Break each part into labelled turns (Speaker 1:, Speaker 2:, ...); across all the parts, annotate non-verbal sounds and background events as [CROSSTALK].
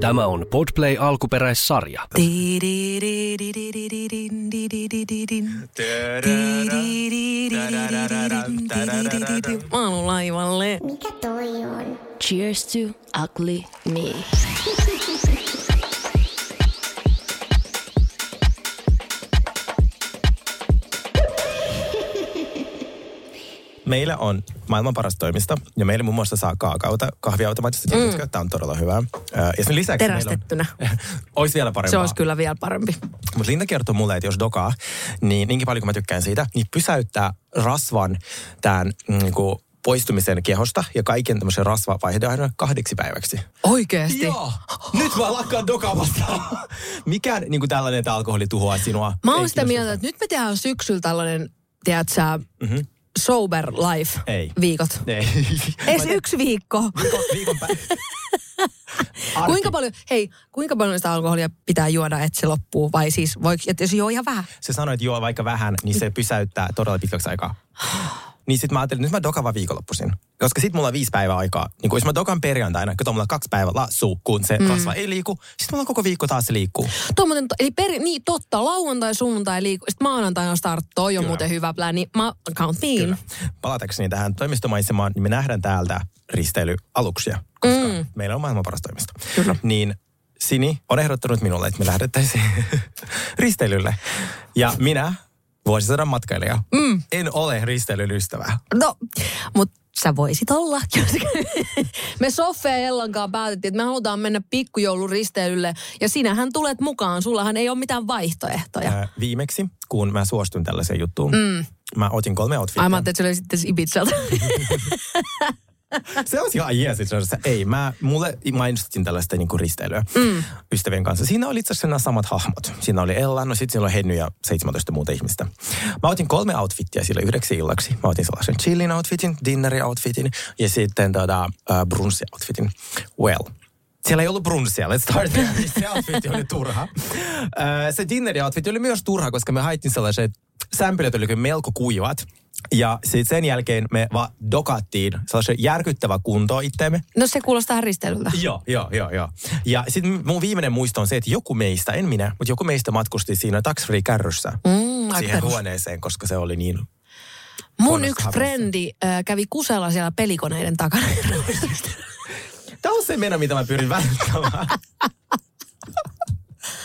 Speaker 1: Tämä on Podplay alkuperäissarja.
Speaker 2: Aalulaivalle.
Speaker 3: Mikä toi on?
Speaker 2: Cheers to ugly me.
Speaker 4: Meillä on maailman paras toimisto ja meillä muun muassa saa kaakauta kahviautomaatista. Mm. Tämä on todella hyvää. Ö, Ja sen lisäksi
Speaker 2: Terästettynä.
Speaker 4: on... [LAUGHS] olisi vielä parempaa.
Speaker 2: Se olisi kyllä vielä parempi.
Speaker 4: Mutta Linda kertoo mulle, että jos dokaa, niin niinkin paljon kuin mä tykkään siitä, niin pysäyttää rasvan tämän niin kuin, poistumisen kehosta ja kaiken tämmöisen rasvavaihdeaineiden kahdeksi päiväksi.
Speaker 2: Oikeesti?
Speaker 4: Joo! Nyt mä lakkaan dokaamasta. [LAUGHS] Mikään niin kuin tällainen, että alkoholi tuhoaa sinua.
Speaker 2: Mä oon sitä mieltä, että nyt me tehdään syksyllä tällainen, tiedät sä, mm-hmm. Sober life
Speaker 4: Ei.
Speaker 2: viikot.
Speaker 4: Ei. [LAUGHS]
Speaker 2: Ees yksi viikko.
Speaker 4: Viikon, viikon pä-. [LAUGHS]
Speaker 2: Kuinka paljon, hei, kuinka paljon sitä alkoholia pitää juoda, että se loppuu? Vai siis, voiko, että jos juo ihan vähän?
Speaker 4: Se sanoi, että joo, vaikka vähän, niin se pysäyttää todella pitkäksi aikaa. [GASPS] Niin sit mä ajattelin, että nyt mä dokaan vaan viikonloppuisin. Koska sit mulla on viisi päivää aikaa. Niin jos mä dokan perjantaina, kato mulla on kaksi päivää lassu, kun se mm. rasva ei liiku. Sit mulla on koko viikko taas se liikkuu.
Speaker 2: Tuo on muuten, to- eli peri, niin totta, lauantai, sunnuntai liiku, sitten maanantai on start, toi on
Speaker 4: Kyllä.
Speaker 2: muuten hyvä pläni. Mä, count me in.
Speaker 4: Palatakseni tähän toimistomaisemaan, niin me nähdään täältä risteilyaluksia, koska mm. meillä on maailman paras toimisto.
Speaker 2: Kyllä.
Speaker 4: Niin Sini on ehdottanut minulle, että me lähdettäisiin [LAUGHS] risteilylle. Ja minä, vuosisadan matkailija, mm. en ole risteilyn ystävä.
Speaker 2: No, mutta sä voisit olla. [LAUGHS] me Sofia ja Ellan kanssa päätettiin, että me halutaan mennä pikkujouluristeilylle. Ja sinähän tulet mukaan. Sullahan ei ole mitään vaihtoehtoja.
Speaker 4: Ää, viimeksi, kun mä suostun tällaiseen juttuun, mm. mä otin kolme outfitia.
Speaker 2: Ai mä ajattelin, että se oli sitten Ibizalta. [LAUGHS]
Speaker 4: Se olisi ihan jees itse asiassa. Ei, mä, mulle mainostettiin tällaista niinku risteilyä mm. ystävien kanssa. Siinä oli itse asiassa nämä samat hahmot. Siinä oli Ella, no sitten siinä oli Henny ja 17 muuta ihmistä. Mä otin kolme outfittia sille yhdeksi illaksi. Mä otin sellaisen chillin outfitin, dinneri outfitin ja sitten tota, uh, brunssi outfitin. Well, siellä ei ollut brunssia, let's start there. Se outfit oli turha. Ö, se dinneri outfit oli myös turha, koska me haettiin sellaiset, sämpylät oli melko kuivat. Ja sitten sen jälkeen me vaan dokattiin sellaisen järkyttävä kunto itteemme.
Speaker 2: no se kuulostaa risteilyltä.
Speaker 4: Joo, joo, joo, joo. Ja sitten mun viimeinen muisto on se, että joku meistä, en minä, mutta joku meistä matkusti siinä tax-free kärryssä
Speaker 2: Mm,
Speaker 4: siihen
Speaker 2: perus.
Speaker 4: huoneeseen, koska se oli niin...
Speaker 2: Mun yksi
Speaker 4: hapessa.
Speaker 2: frendi äh, kävi kusella siellä pelikoneiden takana. [LAUGHS]
Speaker 4: Tämä on se meno, mitä mä pyrin välttämään. [LAUGHS]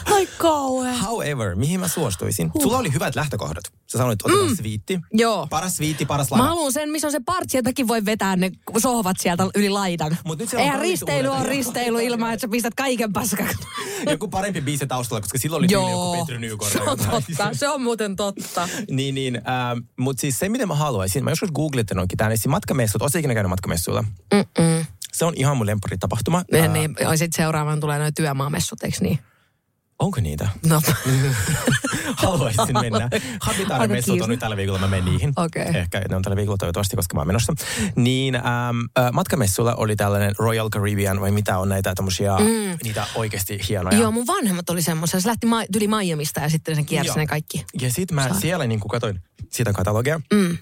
Speaker 2: Ai kauhea.
Speaker 4: However, mihin mä suostuisin? Sulla oli hyvät lähtökohdat. Sä sanoit, että otetaan mm. sviitti.
Speaker 2: Joo.
Speaker 4: Paras sviitti, paras
Speaker 2: Mä
Speaker 4: laiva.
Speaker 2: haluan sen, missä on se partsi, mäkin voi vetää ne sohvat sieltä yli laidan.
Speaker 4: Mut nyt
Speaker 2: Eihän risteily on risteily ilman, että sä pistät kaiken paskan. [LAUGHS]
Speaker 4: Joku parempi biisi taustalla, koska silloin oli tyyli joku Petri
Speaker 2: se
Speaker 4: Nykort.
Speaker 2: on totta. Se on muuten totta. [LAUGHS]
Speaker 4: niin, niin. Ähm, Mutta siis se, mitä mä haluaisin, mä joskus googlettanutkin tämän, niin matkamessut, ootko ikinä käynyt matkamessuilla?
Speaker 2: Mm-mm.
Speaker 4: Se on ihan mun lemparitapahtuma.
Speaker 2: Ja
Speaker 4: Ää,
Speaker 2: niin, sitten seuraavan tulee noin työmaamessut, eikö niin?
Speaker 4: Onko niitä?
Speaker 2: No. [LAUGHS]
Speaker 4: Haluaisin mennä. Habitaari-messut on
Speaker 2: kiinni.
Speaker 4: nyt tällä viikolla, mä menen niihin.
Speaker 2: Okei.
Speaker 4: Ehkä ne on tällä viikolla toivottavasti, koska mä oon menossa. Niin ähm, äh, matkamessuilla oli tällainen Royal Caribbean, vai mitä on näitä tämmöisiä, mm. niitä oikeasti hienoja.
Speaker 2: Joo, mun vanhemmat oli semmoisia. Se lähti ma- tyli Miamista ja sitten sen kiersi
Speaker 4: Joo.
Speaker 2: ne kaikki.
Speaker 4: Ja sitten mä
Speaker 2: Saa.
Speaker 4: siellä niin katsoin sitä katalogia.
Speaker 2: Mm.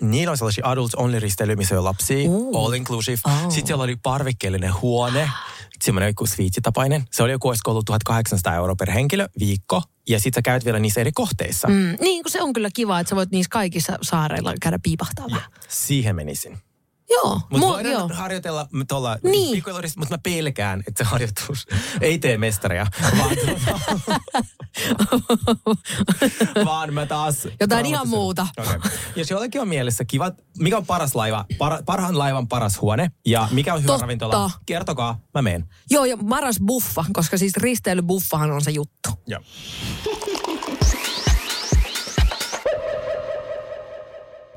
Speaker 4: Niillä on sellaisia adults only risteilyjä, missä on lapsia,
Speaker 2: Uh.
Speaker 4: all inclusive.
Speaker 2: Oh.
Speaker 4: Sitten siellä oli parvekkeellinen huone, [GASPS] semmoinen joku sviitsitapainen. Se oli joku, olisiko ollut 1800 euroa per henkilö, viikko. Ja sitten sä käyt vielä niissä eri kohteissa.
Speaker 2: Mm. Niin, kun se on kyllä kiva, että sä voit niissä kaikissa saareilla käydä piipahtaa vähän.
Speaker 4: Siihen menisin.
Speaker 2: Joo,
Speaker 4: Mutta voidaan
Speaker 2: joo.
Speaker 4: harjoitella tuolla
Speaker 2: Niin.
Speaker 4: mutta mä pelkään, että se harjoitus ei tee mestaria, vaan, [LAUGHS] [LAUGHS] vaan mä taas...
Speaker 2: Jotain ihan muuta.
Speaker 4: Okay. Jos jollakin on mielessä kiva, mikä on paras laiva, para, parhaan laivan paras huone ja mikä on hyvä
Speaker 2: Totta.
Speaker 4: ravintola, kertokaa, mä meen.
Speaker 2: Joo, ja paras buffa, koska siis risteilybuffahan on se juttu.
Speaker 4: Joo.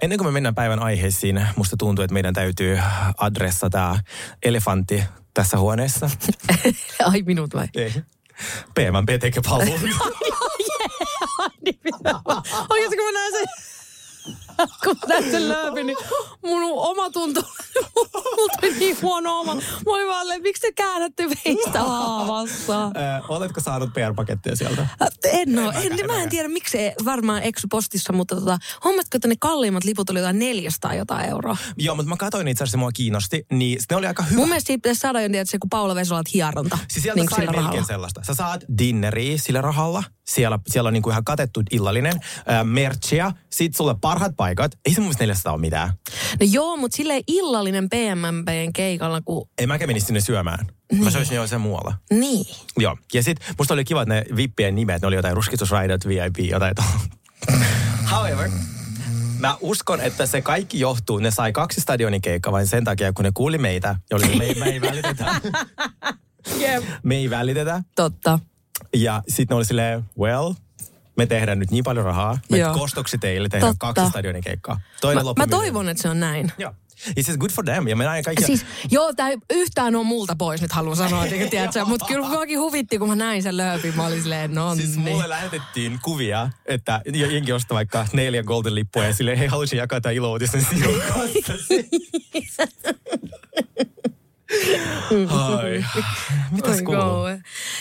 Speaker 4: Ennen kuin me mennään päivän aiheisiin, musta tuntuu, että meidän täytyy adressa tämä elefantti tässä huoneessa. [LAUGHS]
Speaker 2: Ai minut vai?
Speaker 4: Ei. PMP tekee palvelun.
Speaker 2: Oikeasti kun mä näen sen. [LAUGHS] kun näin sen lööpin, niin mun oma tuntuu, [LAUGHS] tuli niin huono oma. Mä olin vaan, miksi te käännätte meistä [LAUGHS] haavassa?
Speaker 4: Ö, oletko saanut PR-pakettia sieltä?
Speaker 2: En oo,
Speaker 4: En
Speaker 2: en, mä en tiedä miksi se varmaan eksy postissa, mutta tota, hommatko, että ne kalliimmat liput oli jotain 400 jotain euroa.
Speaker 4: Joo, mutta mä katsoin itse asiassa, mua kiinnosti, niin ne oli aika hyvä.
Speaker 2: Mun mielestä siitä pitäisi saada jo tiedät, se, kun Paula Vesolat hieronta.
Speaker 4: Siis sieltä
Speaker 2: niin
Speaker 4: niin
Speaker 2: kuin
Speaker 4: sai melkein
Speaker 2: rahalla.
Speaker 4: sellaista. Sä saat dinneria sillä rahalla. Siellä, siellä on niinku ihan katettu illallinen. Äh, merchia. Sit sulle parhaat paikat. Ei se mun mielestä 400 ole mitään.
Speaker 2: No joo, mutta silleen illallinen PMMPn keikalla, kun...
Speaker 4: Ei mäkään menisi sinne syömään. Niin. Mä söisin jo sen muualla.
Speaker 2: Niin.
Speaker 4: Joo. Ja sit musta oli kiva, että ne vippien nimet, ne oli jotain ruskitusraidat, VIP, jotain tuolla. [LAUGHS] However, mä uskon, että se kaikki johtuu, ne sai kaksi stadionin keikkaa vain sen takia, kun ne kuuli meitä. Ja oli, me, me ei välitetä.
Speaker 2: Yep. [LAUGHS]
Speaker 4: Me ei välitetä.
Speaker 2: Totta.
Speaker 4: Ja sitten ne oli silleen, well, me tehdään nyt niin paljon rahaa. Me
Speaker 2: Joo.
Speaker 4: kostoksi teille tehdään
Speaker 2: Totta.
Speaker 4: kaksi stadionin keikkaa. Toinen
Speaker 2: Mä, mä toivon, että se on näin.
Speaker 4: Joo. It's good for them. Ja me näin kaikkia.
Speaker 2: Siis, joo, ei yhtään on multa pois, nyt haluan sanoa, tiedätkö, mutta kyllä muakin huvitti, kun mä näin sen lööpin. Mä olin silleen, no
Speaker 4: Siis
Speaker 2: niin.
Speaker 4: mulle lähetettiin kuvia, että jengi ostaa vaikka neljä golden lippua ja silleen, hei, haluaisin jakaa tämän ilouutisen sinun. [LAUGHS] [LAUGHS] Ai. Mitäs
Speaker 2: Oi
Speaker 4: kuuluu?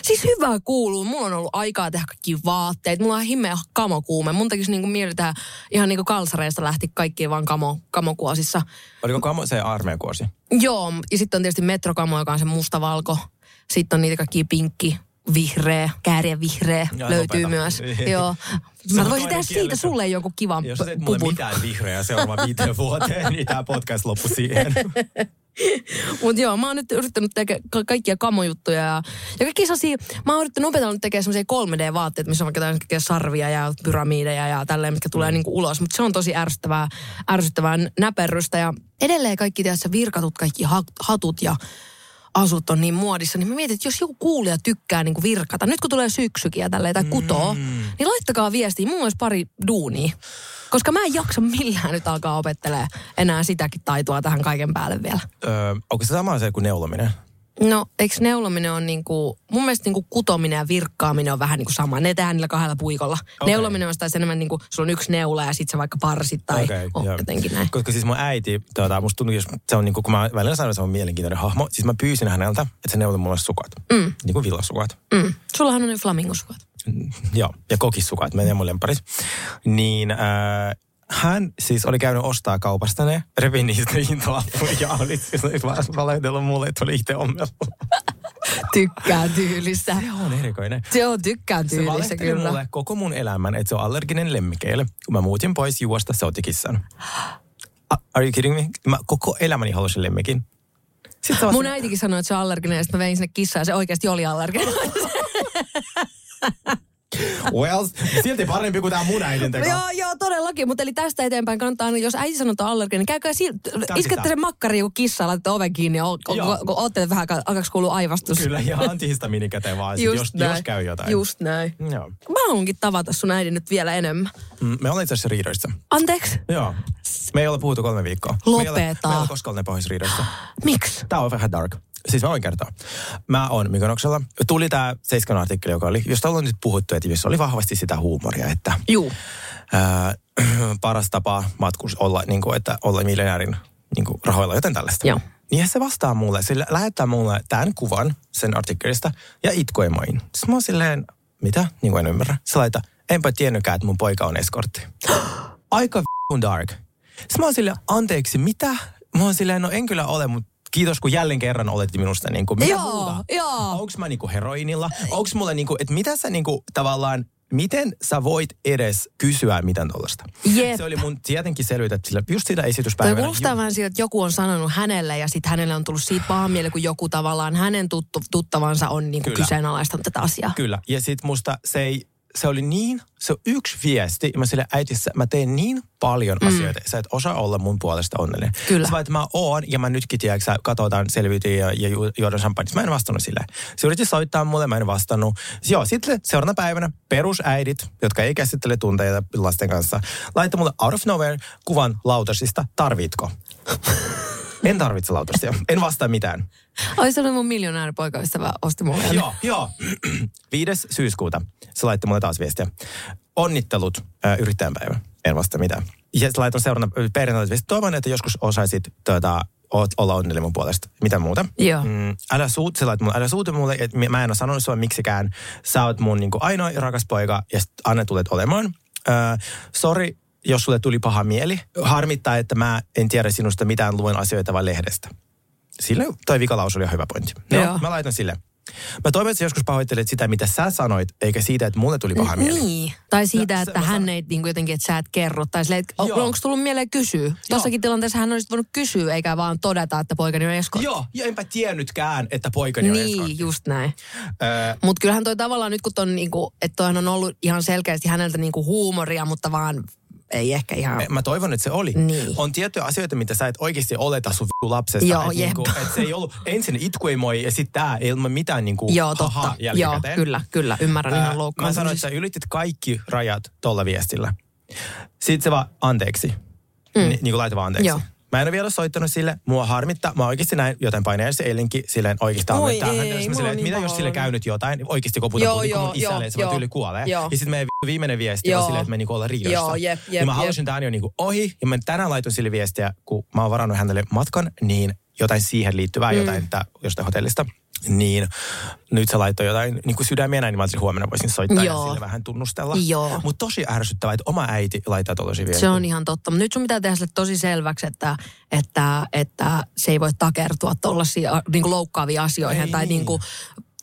Speaker 2: Siis hyvää kuuluu. Mulla on ollut aikaa tehdä kaikki vaatteet. Mulla on himmeä kamokuume. Mun tekisi niinku mieli tehdä ihan niinku kalsareista lähti kaikki vaan kamo, kamokuosissa.
Speaker 4: Oliko kamo se armeijakuosi?
Speaker 2: Joo, ja sitten on tietysti metrokamo, joka on se mustavalko. Sitten on niitä kaikki pinkki, vihreä, kääriä vihreä
Speaker 4: Ja
Speaker 2: löytyy
Speaker 4: lopeta.
Speaker 2: myös. [LAUGHS] Joo. Mä voisin tehdä siitä
Speaker 4: kielessä.
Speaker 2: sulle joku kivan
Speaker 4: Jos sä teet mulle
Speaker 2: pupun.
Speaker 4: mitään vihreää seuraava viiteen vuoteen, niin tämä podcast loppui siihen. [LAUGHS] [LAUGHS]
Speaker 2: Mutta joo, mä oon nyt yrittänyt tekemään ka- kaikkia kamojuttuja ja, ja kaikki sellaisia, mä oon yrittänyt opetella nyt tekemään semmoisia 3D-vaatteet, missä on vaikka kaikkea sarvia ja pyramideja ja tälleen, mitkä tulee niinku ulos. Mutta se on tosi ärsyttävää, ärsyttävää näperrystä ja edelleen kaikki tässä virkatut, kaikki ha- hatut ja asut on niin muodissa, niin mä mietin, että jos joku kuulija tykkää niin kuin virkata, nyt kun tulee syksykin ja tälleen, tai kutoo, mm. niin laittakaa viestiä, mulla olisi pari duunia. Koska mä en jaksa millään nyt alkaa opettelee enää sitäkin taitoa tähän kaiken päälle vielä.
Speaker 4: Öö, onko se sama asia kuin neulominen?
Speaker 2: No, eikö neulominen on niinku, mun mielestä niinku kutominen ja virkkaaminen on vähän niinku sama. Ne tehdään niillä kahdella puikolla. Okay. Neulominen on sitä enemmän niinku, sulla on yksi neula ja sit sä vaikka parsit tai okay,
Speaker 4: joo.
Speaker 2: jotenkin näin.
Speaker 4: Koska siis mun äiti, tuota, musta tuntuu, jos se on niinku, kun mä välillä sanon, että se on mielenkiintoinen hahmo, siis mä pyysin häneltä, että se neuloi mulle sukat. Mm. Niin kuin villasukat.
Speaker 2: Mm. Sullahan on ne flamingosukat.
Speaker 4: Joo, ja kokissukat, menee mun lemparit. Niin äh, hän siis oli käynyt ostaa kaupasta ne, repi niistä hintalappuja ja [LAUGHS] oli siis vaan valehdellut mulle, että oli itse ommellut. [LAUGHS]
Speaker 2: Tykkään tyylistä.
Speaker 4: Se on erikoinen.
Speaker 2: Se on tykkään
Speaker 4: Se
Speaker 2: tyylistä
Speaker 4: valehteli
Speaker 2: kyllä.
Speaker 4: mulle koko mun elämän, että se on allerginen lemmikeille. Kun mä muutin pois juosta, se otti kissan. Are you kidding me? Mä koko elämäni halusin lemmikin. Sitten se
Speaker 2: Mun äitikin sanoi, että se on allerginen ja sitten mä vein sinne kissaan ja se oikeasti oli allerginen. [LAUGHS] [LAUGHS]
Speaker 4: Well, silti parempi kuin tää mun äidin teko.
Speaker 2: joo, joo, todellakin. Mutta eli tästä eteenpäin kannattaa, aina, jos äiti sanoo, että on allerginen, niin käykää
Speaker 4: Tarkistetaan.
Speaker 2: iskette sen makkariin kuin kissa, laitatte oven kiinni ja kun ootte vähän, alkaako kuulua aivastus.
Speaker 4: Kyllä, ja [LAUGHS] antihistamiini käteen vaan, sit, jos, jos käy jotain.
Speaker 2: Just näin.
Speaker 4: Joo.
Speaker 2: Mä haluankin tavata sun äidin nyt vielä enemmän.
Speaker 4: Mm, Me ollaan itse asiassa riidoissa.
Speaker 2: Anteeksi?
Speaker 4: Joo. Me ei ole puhuttu kolme viikkoa. Me ei ole,
Speaker 2: Lopeta.
Speaker 4: me ei ole koskaan olleet pohjois riidoissa. [GASPS]
Speaker 2: Miksi?
Speaker 4: Tää on vähän dark. Siis mä voin kertoa. Mä oon Mykonoksella. Tuli tää Seiskan artikkeli, joka oli, josta ollaan nyt puhuttu, että jossa oli vahvasti sitä huumoria, että
Speaker 2: Juu.
Speaker 4: ää, [CLEARS THROAT] paras tapa matkus olla, niin kuin, että olla miljonäärin niin kuin, rahoilla, joten tällaista.
Speaker 2: Joo.
Speaker 4: Niin se vastaa mulle, se lähettää mulle tämän kuvan sen artikkelista ja itkuemoin. Sitten mä oon silleen, mitä? Niin kuin en ymmärrä. Se laita, enpä tiennytkään, että mun poika on eskortti. [GASPS] Aika dark. Sitten mä oon silleen, anteeksi, mitä? Mä oon silleen, no en kyllä ole, mutta kiitos kun jälleen kerran olette minusta niin kuin, mitä
Speaker 2: Joo,
Speaker 4: muuta?
Speaker 2: joo.
Speaker 4: Onks mä niinku heroinilla? Onks mulla niinku, että mitä sä niinku tavallaan, miten sä voit edes kysyä mitään tollasta?
Speaker 2: Jep.
Speaker 4: Se oli mun tietenkin selvitä, sillä just sitä
Speaker 2: Toi
Speaker 4: esityspäivänä.
Speaker 2: kuulostaa vähän siltä, että joku on sanonut hänelle ja sitten hänelle on tullut siitä paha mieli, kun joku tavallaan hänen tuttu, tuttavansa on niinku kyseenalaistanut tätä asiaa.
Speaker 4: Kyllä, ja sit musta se ei, se oli niin, se on yksi viesti, ja mä sille äitissä, mä teen niin paljon mm. asioita, sä et osaa olla mun puolesta onnellinen.
Speaker 2: Kyllä.
Speaker 4: Sä että mä oon, ja mä nytkin, tiedätkö, katsotaan selviytyä ja, ja ju, juodaan champagne. Mä en vastannut sille. Se yritti soittaa mulle, mä en vastannut. Joo, sitten seuraavana päivänä perusäidit, jotka ei käsittele tunteita lasten kanssa, laittoi mulle out of nowhere kuvan lautasista, tarvitko? [LAUGHS] en tarvitse lautasia, en vastaa mitään.
Speaker 2: Ai se oli mun miljonääripoikaystävä osti mulle.
Speaker 4: Joo, joo. [CLEARS THROAT] 5. syyskuuta se laittoi mulle taas viestiä. Onnittelut äh, yrittäjänpäivä. en vasta mitään. Ja sitten laitan seuraavana perjantaina, että toivon, että joskus osaisit tuota, oot, olla onnellinen mun puolesta. Mitä muuta?
Speaker 2: Joo.
Speaker 4: Mm, älä, suut, sä lait älä suutu mulle, että mä en ole sanonut sua miksikään. Sä oot mun niin ainoa rakas poika ja sit Anne tulet olemaan. Öö, sorry, jos sulle tuli paha mieli. Harmittaa, että mä en tiedä sinusta mitään, luen asioita vain lehdestä. Sille toi vikalaus oli ihan hyvä pointti. No,
Speaker 2: Joo.
Speaker 4: mä laitan sille. Mä toivon, että sä joskus pahoittelet sitä, mitä sä sanoit, eikä siitä, että mulle tuli paha mieli.
Speaker 2: Niin. Tai siitä,
Speaker 4: No,
Speaker 2: että hän
Speaker 4: sanon-
Speaker 2: ei niin kuin jotenkin, että sä et kerro. Tai silleen, että
Speaker 4: Joo.
Speaker 2: onko tullut mieleen kysyä? Tossakin tilanteessa hän olisi voinut kysyä, eikä vaan todeta, että poikani on eskortti.
Speaker 4: Joo, ja enpä tiennytkään, että poikani on eskortti.
Speaker 2: Niin, just näin.
Speaker 4: Öö,
Speaker 2: Mutta kyllähän toi tavallaan nyt kun ton niinku, että toihan on ollut ihan selkeästi häneltä niinku huumoria, mutta vaan ei ehkä ihan...
Speaker 4: Mä toivon, että se oli.
Speaker 2: Niin.
Speaker 4: On tiettyjä asioita, mitä sä et oikeasti oleta sun vittu lapsesta.
Speaker 2: Joo,
Speaker 4: et niinku, et se ei ollut ensin itkuemoi ja sitten tää ilman mitään niinku
Speaker 2: Joo,
Speaker 4: haha
Speaker 2: totta. Joo,
Speaker 4: jälkikäteen.
Speaker 2: kyllä, kyllä. Ymmärrän
Speaker 4: Ää,
Speaker 2: ihan
Speaker 4: Mä
Speaker 2: loukkaantumisen.
Speaker 4: sanoin, että sä ylitit kaikki rajat tolla viestillä. Sitten se vaan anteeksi. Mm. Ni, niin kuin laita vaan anteeksi.
Speaker 2: Joo.
Speaker 4: Mä en ole vielä soittanut sille. Mua harmittaa. Mä oikeasti näin jotain paineessa eilenkin silleen oikeasti
Speaker 2: Oi ei,
Speaker 4: Hän-
Speaker 2: on
Speaker 4: silleen,
Speaker 2: niin
Speaker 4: mitä jos sille käy nyt jotain? Oikeasti koputa
Speaker 2: Joo,
Speaker 4: kun mun
Speaker 2: joo, joo,
Speaker 4: isälle, että se
Speaker 2: joo.
Speaker 4: tyyli kuolee.
Speaker 2: Joo.
Speaker 4: Ja sitten meidän vi- viimeinen viesti
Speaker 2: Joo.
Speaker 4: on silleen, että me niinku ollaan riidassa.
Speaker 2: Joo, jep, jep,
Speaker 4: ja mä halusin tämän jo niinku ohi. Ja mä tänään laitoin sille viestiä, kun mä oon varannut hänelle matkan, niin jotain siihen liittyvää, mm. jotain että jostain hotellista. Niin nyt se laittoi jotain niin kuin sydämiä näin, niin mä huomenna voisin soittaa
Speaker 2: Joo.
Speaker 4: ja sille vähän tunnustella.
Speaker 2: Joo.
Speaker 4: Mutta tosi ärsyttävää, että oma äiti laittaa tuollaisia viestiä.
Speaker 2: Se on ihan totta. Nyt sun pitää tehdä sille tosi selväksi, että, että, että se ei voi takertua tuollaisia niin loukkaavia asioihin
Speaker 4: Ei
Speaker 2: tai
Speaker 4: niin.
Speaker 2: niin kuin,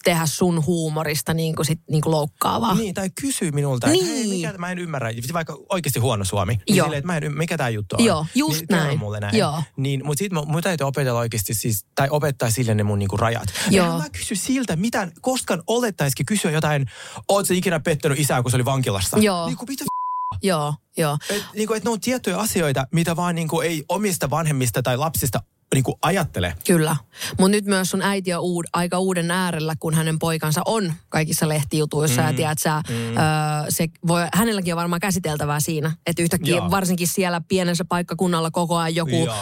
Speaker 2: tehdä sun huumorista niin kuin sit, niin kuin loukkaavaa.
Speaker 4: Niin, tai kysyy minulta, että hei,
Speaker 2: Niin.
Speaker 4: mikä, mä en ymmärrä, vaikka oikeasti huono suomi. Niin
Speaker 2: Joo.
Speaker 4: silleen, että mä en, mikä tämä juttu on.
Speaker 2: Joo, just
Speaker 4: niin,
Speaker 2: näin.
Speaker 4: Mulle näin.
Speaker 2: Joo.
Speaker 4: Niin, mutta sitten mun täytyy opetella oikeasti siis, tai opettaa sille ne mun niinku rajat.
Speaker 2: Joo.
Speaker 4: Mä kysy siltä, mitä koskaan olettaisikin kysyä jotain, oot ikinä pettänyt isää, kun se oli vankilassa?
Speaker 2: Joo.
Speaker 4: Niin kuin, mitä
Speaker 2: Joo, joo.
Speaker 4: et, niinku, et ne on tiettyjä asioita, mitä vaan niinku, ei omista vanhemmista tai lapsista niinku, ajattele.
Speaker 2: Kyllä. Mutta nyt myös sun äiti on uud, aika uuden äärellä, kun hänen poikansa on kaikissa lehtijutuissa. Mm. Ja tiedät, sä, mm. öö, se voi, hänelläkin on varmaan käsiteltävää siinä. Että yhtäkkiä
Speaker 4: Joo.
Speaker 2: varsinkin siellä pienessä paikkakunnalla koko ajan joku
Speaker 4: Joo.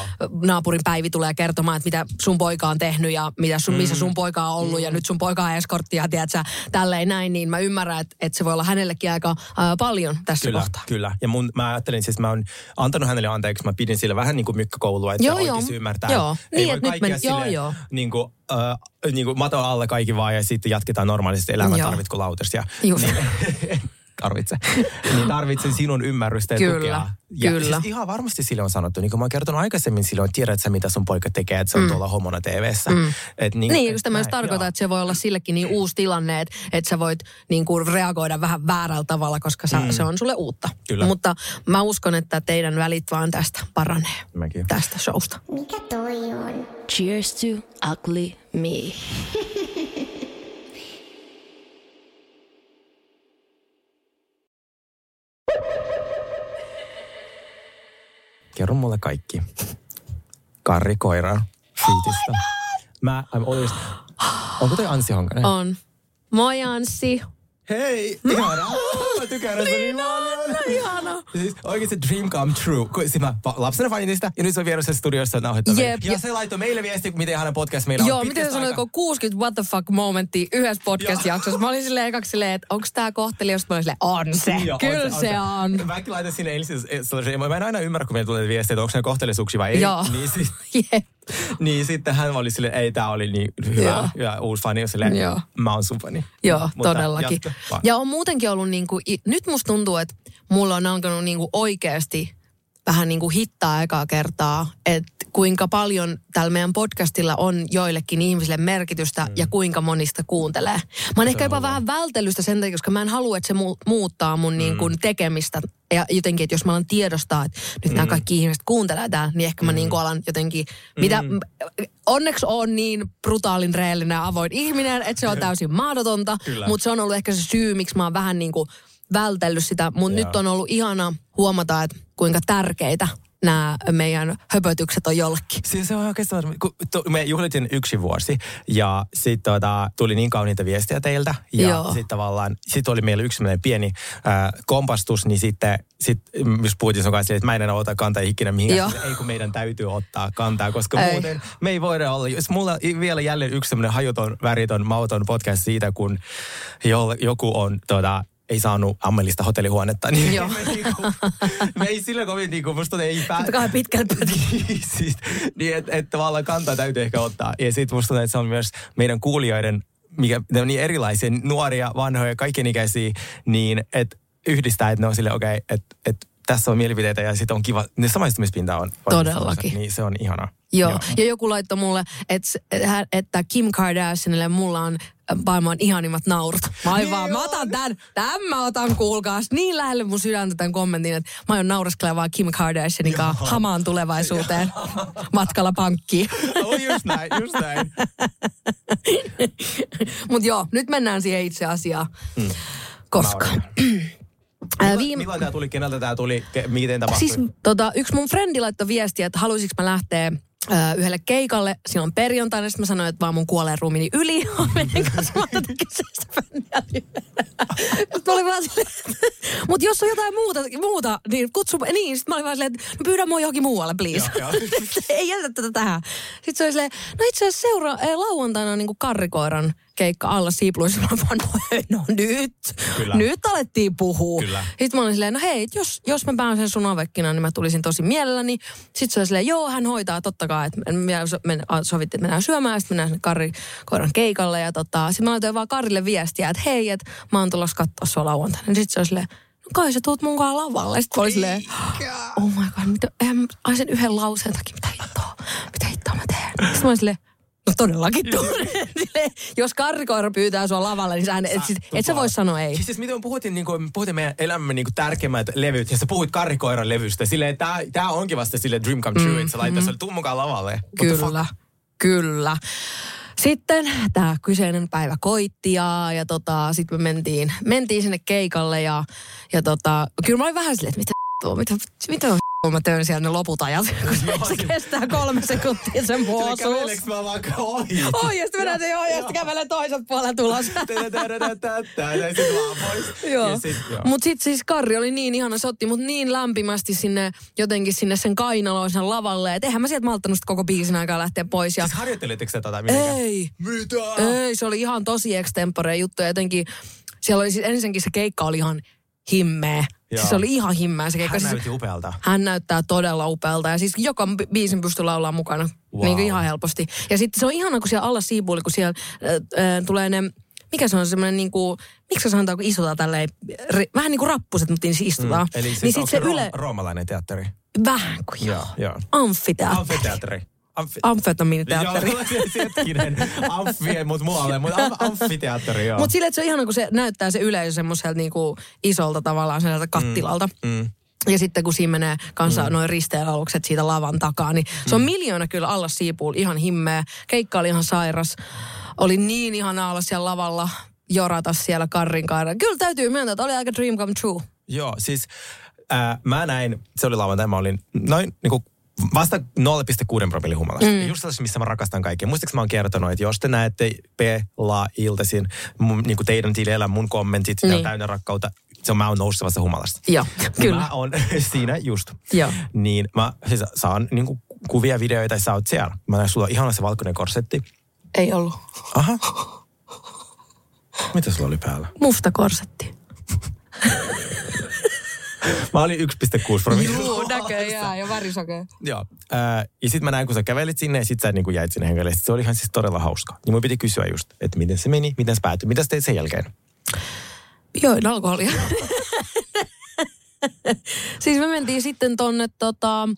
Speaker 2: naapurin päivi tulee kertomaan, että mitä sun poika on tehnyt ja mitä sun, mm. missä sun poika on ollut. Mm. Ja nyt sun poika on eskortti ja tiedät, sä, tälleen näin. Niin mä ymmärrän, että, että se voi olla hänellekin aika äh, paljon tässä
Speaker 4: Kyllä,
Speaker 2: kohtaa.
Speaker 4: kyllä. Ja mun, mä ajattelin siis, mä oon antanut hänelle anteeksi, mä pidin sille vähän niin kuin mykkäkoulua, että
Speaker 2: Joo,
Speaker 4: se
Speaker 2: joo.
Speaker 4: oikeasti
Speaker 2: Joo.
Speaker 4: Ei
Speaker 2: Niin,
Speaker 4: voi
Speaker 2: nyt men- joo,
Speaker 4: silleen
Speaker 2: joo.
Speaker 4: Niin kuin, äh, niin kuin mato alle kaikki vaan ja sitten jatketaan normaalisti elämää,
Speaker 2: Joo.
Speaker 4: tarvitko lautas. Ja,
Speaker 2: Just.
Speaker 4: Niin, [LAUGHS] tarvitse. [LAUGHS] niin tarvitsen sinun ymmärrystä ja
Speaker 2: Kyllä,
Speaker 4: tukea. Ja
Speaker 2: kyllä.
Speaker 4: Siis ihan varmasti sille on sanottu, niin kuin mä oon kertonut aikaisemmin sille, on tiedät sä mitä sun poika tekee, että se on mm. tuolla homona TV-ssä. Mm. Et niin,
Speaker 2: Niin,
Speaker 4: et
Speaker 2: just tämä myös
Speaker 4: joo.
Speaker 2: että se voi olla sillekin niin uusi tilanne, että, että sä voit niin kuin reagoida vähän väärällä tavalla, koska sä, mm. se on sulle uutta.
Speaker 4: Kyllä.
Speaker 2: Mutta mä uskon, että teidän välit vaan tästä paranee,
Speaker 4: Mäkin.
Speaker 2: tästä showsta.
Speaker 3: Mikä toi on?
Speaker 2: Cheers to ugly me. [LAUGHS]
Speaker 4: Kerro mulle kaikki. Karri Koira Feetistä. Mä, I'm always... Onko toi Anssi Honkanen?
Speaker 2: On. Moi Anssi.
Speaker 4: Hei, ihana. Mä tykkään näistä niin paljon.
Speaker 2: Ihana.
Speaker 4: Siis dream come true. Kun siis mä lapsena fanitin sitä ja nyt se on vieressä studiossa nauhoittaa.
Speaker 2: Jep,
Speaker 4: ja se laittoi meille viesti, miten ihana podcast meillä
Speaker 2: Joo,
Speaker 4: on.
Speaker 2: miten se sanoi,
Speaker 4: aikaa.
Speaker 2: kun 60 what the fuck momenttia yhdessä podcast-jaksossa. Mä olin silleen ekaksi silleen, että onko tää kohteliasta? Mä olin silleen, on se.
Speaker 4: Joo,
Speaker 2: Kyllä se on.
Speaker 4: Mäkin laitan sinne ensin, sellaisen- mä en aina ymmärrä, kun meille tulee viestiä, että onko ne kohteellisuuksia vai ei.
Speaker 2: Joo.
Speaker 4: Niin, sit, [LAUGHS]
Speaker 2: Jep.
Speaker 4: niin sitten hän oli silleen, ei tää oli niin hyvä.
Speaker 2: Joo.
Speaker 4: Ja uusi fani on silleen,
Speaker 2: Joo.
Speaker 4: mä oon sun fani.
Speaker 2: Joo,
Speaker 4: Mutta
Speaker 2: todellakin.
Speaker 4: jatka vaan.
Speaker 2: Ja on muutenkin ollut niinku, i- nyt musta tuntuu, että mulla on alkanut niinku oikeasti vähän niinku hittaa ekaa kertaa, että kuinka paljon tällä meidän podcastilla on joillekin ihmisille merkitystä mm. ja kuinka monista kuuntelee. Mä oon ehkä jopa vähän vältellystä sen takia, koska mä en halua, että se mu- muuttaa mun mm. niinku tekemistä. Ja jotenkin, että jos mä alan tiedostaa, että nyt mm. nämä kaikki ihmiset kuuntelee tää, niin ehkä mä
Speaker 4: Mm.
Speaker 2: niinku alan jotenkin, mitä, onneksi on niin brutaalin reellinen ja avoin ihminen, että se on täysin mahdotonta, mutta se on ollut ehkä se syy, miksi mä oon vähän niin kuin vältellyt sitä. Mutta nyt on ollut ihana huomata, että kuinka tärkeitä nämä meidän höpötykset on jollekin.
Speaker 4: Siis se on oikeastaan, kun tu- me juhlitin yksi vuosi ja sitten tota, tuli niin kauniita viestiä teiltä. Ja sitten tavallaan, sitten oli meillä yksi pieni äh, kompastus, niin sitten sit, jos puhuttiin sun kanssa, että mä en enää ota kantaa ikinä mihinkään.
Speaker 2: Joo.
Speaker 4: Ei kun meidän täytyy ottaa kantaa, koska
Speaker 2: Ei.
Speaker 4: muuten me ei voida olla. Jos mulla vielä jälleen yksi sellainen hajuton, väriton, mauton podcast siitä, kun jo- joku on tota, ei saanut ammellista hotellihuonetta, niin
Speaker 2: Joo. [LAUGHS]
Speaker 4: me, niinku, me ei sillä kovin, niinku, musta ei pää...
Speaker 2: Kai pitkät [LAUGHS] pätkät.
Speaker 4: siis, niin, että et tavallaan kantaa täytyy ehkä ottaa. Ja sitten musta tuntuu, että se on myös meidän kuulijoiden, mikä, ne on niin erilaisia, nuoria, vanhoja, kaikenikäisiä, niin että yhdistää, että ne on silleen, okei, okay, että et, tässä on mielipiteitä ja sitten on kiva, ne samaistumispinta on. on
Speaker 2: Todellakin.
Speaker 4: Niin se on ihanaa.
Speaker 2: Joo. ja joku laittoi mulle, että, että Kim Kardashianille mulla on maailman ihanimmat naurut. Mä oon vaan, mä otan tämän, tämän mä otan kuulkaas niin lähelle mun sydäntä tämän kommentin, että mä oon naureskelevaa Kim Kardashianin kanssa hamaan tulevaisuuteen [LAUGHS] matkalla pankkiin.
Speaker 4: Oh, just näin, just näin. [LAUGHS]
Speaker 2: Mutta joo, nyt mennään siihen itse asiaan.
Speaker 4: Hmm.
Speaker 2: Koska... Ää, [CLEARS THROAT]
Speaker 4: Milloin,
Speaker 2: viime,
Speaker 4: milloin tämä tuli, keneltä tämä tuli, ke, miten tapahtui?
Speaker 2: siis tota, yksi mun frendi laittoi viestiä, että haluaisinko mä lähteä ö, yhdelle keikalle silloin perjantaina. Sitten mä sanoin, että vaan mun kuolee ruumini yli. Menen kanssa vaan tätä kyseistä bändiä olin vaan silleen, mutta jos on jotain muuta, muuta niin kutsu, niin. Sitten mä olin vaan silleen, että no pyydä mua johonkin muualle, please.
Speaker 4: Joo, joo. [LAUGHS]
Speaker 2: Ei jätä tätä tähän. Sitten se oli silleen, no itse asiassa seura, lauantaina on niinku karrikoiran keikka alla siipuluissa. Mä vaan, no, no nyt,
Speaker 4: Kyllä.
Speaker 2: nyt alettiin puhua.
Speaker 4: Kyllä.
Speaker 2: Sitten mä olin silleen, no hei, jos, jos mä pääsen sun avekkina, niin mä tulisin tosi mielelläni. Sitten se oli silleen, joo, hän hoitaa totta kai. Että me so- me sovittiin, että mennään syömään, sitten mennään sinne Karri koiran keikalle. Ja tota, sitten mä laitoin vaan Karille viestiä, että hei, että mä oon tulossa katsoa sua lauantaina. Sitten se oli silleen, no kai sä tuut munkaan lavalle. Sitten mä olin silleen, oh my god, mitä, eihän, sen yhden lauseen takia, mitä hittoa, mitä hittoa mä teen. Sitten mä olin silleen, todellakin. [LAUGHS] Silleen, Jos karrikoira pyytää sua lavalle, niin sä, et, sit, et sä voi sanoa ei.
Speaker 4: Siis, siis miten me puhuttiin, niin kuin, me puhuttiin meidän elämämme niin kuin tärkeimmät levyt, ja sä puhuit karrikoiran levystä. Silleen, tää, tää onkin vasta sille dream come true, mm, että sä laittaisi mm. tuu mukaan lavalle.
Speaker 2: Kyllä, kyllä. Sitten tämä kyseinen päivä koitti ja, ja tota, sitten me mentiin, mentiin sinne keikalle ja, ja tota, kyllä mä olin vähän silleen, että mitä mitä, mitä mä töön siellä ne loput ajat, [LAUGHS] kun se kestää kolme sekuntia sen vuosuus.
Speaker 4: käveleekö mä vaan ohi?
Speaker 2: Oi, ja sitten mennään sen ohi, ja sitten kävelen toiselta puolelta ulos. [LAUGHS]
Speaker 4: Ja sit vaan pois.
Speaker 2: Joo. Mutta sitten siis Karri oli niin ihana, se otti mut niin lämpimästi sinne jotenkin sinne sen kainaloon sen lavalle, että eihän mä sieltä malttanut koko biisin aikaa lähteä pois. Ja
Speaker 4: Siis harjoittelitteko te tota mitenkään?
Speaker 2: ei,
Speaker 4: Mitä?
Speaker 2: ei, se oli ihan tosi extempore juttu. Jotenkin siellä oli siis ensinnäkin se keikka oli ihan himmeä.
Speaker 4: Joo.
Speaker 2: Siis se oli ihan himmeä se keikka.
Speaker 4: Hän
Speaker 2: Siis
Speaker 4: näytti upealta.
Speaker 2: hän näyttää todella upealta ja siis joka bi- biisin pystyy laulaa mukana
Speaker 4: Wow.
Speaker 2: niin kuin ihan helposti. Ja sitten se on ihana, kun siellä alla siipuuli, kun siellä äh, äh, tulee ne, mikä se on semmoinen niin kuin, miksi se sanotaan, kun istutaan tälleen, ri, vähän niin kuin rappuset, mutta niin siis istutaan.
Speaker 4: Eli siis
Speaker 2: niin sit
Speaker 4: se
Speaker 2: se yle,
Speaker 4: room- roomalainen teatteri?
Speaker 2: vähän kuin joo.
Speaker 4: joo.
Speaker 2: Amfiteatteri.
Speaker 4: Amfiteatteri. Amfi-
Speaker 2: Amfetamiiniteatteri.
Speaker 4: Joo, hetkinen. Amfi, mut muualle, mutta am, amfiteatteri, joo.
Speaker 2: Mutta silleen, että se on ihana, kun se näyttää se yleisö semmoiselta niinku isolta tavallaan sieltä kattilalta.
Speaker 4: Mm.
Speaker 2: Ja sitten kun siinä menee kanssa mm. noin risteenalukset siitä lavan takaa, niin se on
Speaker 4: Mm.
Speaker 2: miljoona kyllä alla siipuul, ihan himmeä. Keikka oli ihan sairas. Oli niin ihanaa olla siellä lavalla, jorata siellä karrin kaira. Kyllä täytyy myöntää, että oli aika dream come true.
Speaker 4: Joo, siis äh, mä näin, se oli lauantai, mä olin noin niinku vasta 0,6 promille humalasta. Mm. Just sellaisessa, missä mä rakastan kaikkea. Muistaaks mä oon kertonut, että jos te näette Pela iltaisin mun, niinku teidän tilillä mun kommentit, niin.
Speaker 2: Niin.
Speaker 4: täynnä rakkautta, se on mä oon nousevassa humalasta.
Speaker 2: Joo, kyllä.
Speaker 4: Mä oon [LAUGHS] siinä just.
Speaker 2: Joo.
Speaker 4: Niin mä siis saan niinku kuvia, videoita ja sä oot siellä. Mä näin, sulla on ihana se valkoinen korsetti.
Speaker 2: Ei ollut.
Speaker 4: Aha. Mitä sulla oli päällä?
Speaker 2: Musta korsetti. [LAUGHS] [LAUGHS]
Speaker 4: Mä olin 1,6 promille.
Speaker 2: Juu, näköjään ja värisokea.
Speaker 4: Joo. Ää, ja sitten mä näin, kun sä kävelit sinne ja sit sä niin jäit sinne henkilölle. Se oli ihan siis todella hauska. Niin mun piti kysyä just, että miten se meni, miten se päättyi. Mitä sä teit sen jälkeen?
Speaker 2: Join alkoholia. siis me mentiin sitten tonne tota,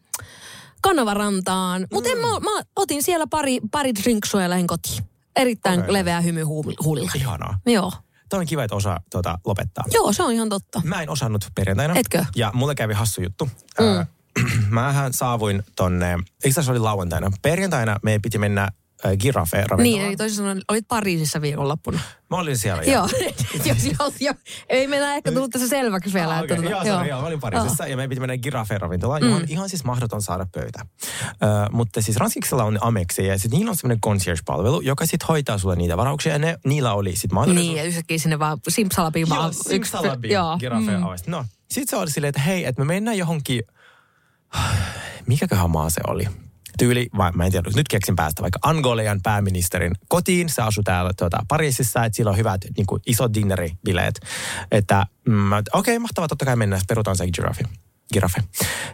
Speaker 2: Kanavarantaan. Mutta mm. mä, mä otin siellä pari, pari drinksoja ja lähdin kotiin. Erittäin okay. leveä hymy huul- huulilla.
Speaker 4: Ihanaa.
Speaker 2: Joo.
Speaker 4: Toi on kiva, että osaa tota, lopettaa.
Speaker 2: Joo, se on ihan totta.
Speaker 4: Mä en osannut perjantaina.
Speaker 2: Etkö?
Speaker 4: Ja mulle kävi hassu juttu. Mm. Ää, [CLEARS THROAT] mähän saavuin tonne, itse asiassa oli lauantaina. Perjantaina meidän piti mennä äh, Giraffe ravintolaan.
Speaker 2: Niin, eli toisin sanoen olit Pariisissa viikonloppuna.
Speaker 4: Mä olin siellä.
Speaker 2: Joo, [LAUGHS] jos, jos, jos, ei meillä ehkä tullut tässä selväksi vielä.
Speaker 4: Ah, okay.
Speaker 2: tota,
Speaker 4: joo, sorry, joo, mä olin Pariisissa ja meidän piti mennä Giraffe-ravintolaan, johon
Speaker 2: Mm.
Speaker 4: ihan siis mahdoton saada pöytä. Ö, mutta siis Ranskiksella on Amexe ja sit niillä on semmoinen concierge-palvelu, joka sit hoitaa sulle niitä varauksia ja ne, niillä oli sit mahdollisuus.
Speaker 2: Niin, ja yhtäkkiä sinne vaan simpsalabiin
Speaker 4: Joo,
Speaker 2: vaan. Joo.
Speaker 4: Giraffe
Speaker 2: mm.
Speaker 4: No, sit se oli silleen, että hei, että me mennään johonkin, [SIGHS] mikäköhän maa se oli? Tyyli, vai mä en tiedä, nyt keksin päästä vaikka Angolian pääministerin kotiin. Se asuu täällä tuota, Pariisissa, että sillä on hyvät niin kuin, isot dinneribileet. Että mm, okei, okay, mahtavaa, totta kai mennään, perutaan se giraffi giraffe.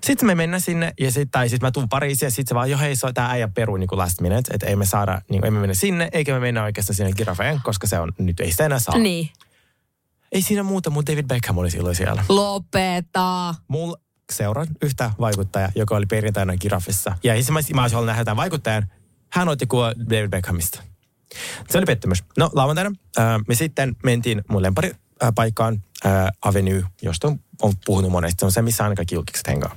Speaker 4: Sitten me mennään sinne ja sit, tai sitten mä tuun Pariisiin ja sitten se vaan, jo hei, se on tää äijä peru niin kuin last minute, että ei me saada, niin kuin, emme mennä sinne, eikä me mennä oikeastaan sinne giraffeen, koska se on, nyt ei sitä enää saa.
Speaker 2: Niin.
Speaker 4: Ei siinä muuta, mutta David Beckham oli silloin siellä.
Speaker 2: Lopeta.
Speaker 4: Mulla seuran yhtä vaikuttaja, joka oli perjantaina giraffissa. Ja ensimmäisenä mä olisin halunnut nähdä tämän vaikuttajan. Hän otti kuva David Beckhamista. Se oli pettymys. No lauantaina äh, me sitten mentiin mun lempari äh, paikkaan äh, Avenue, josta on, on puhunut monesti. Se on se, missä aina kaikki julkiset hengaa.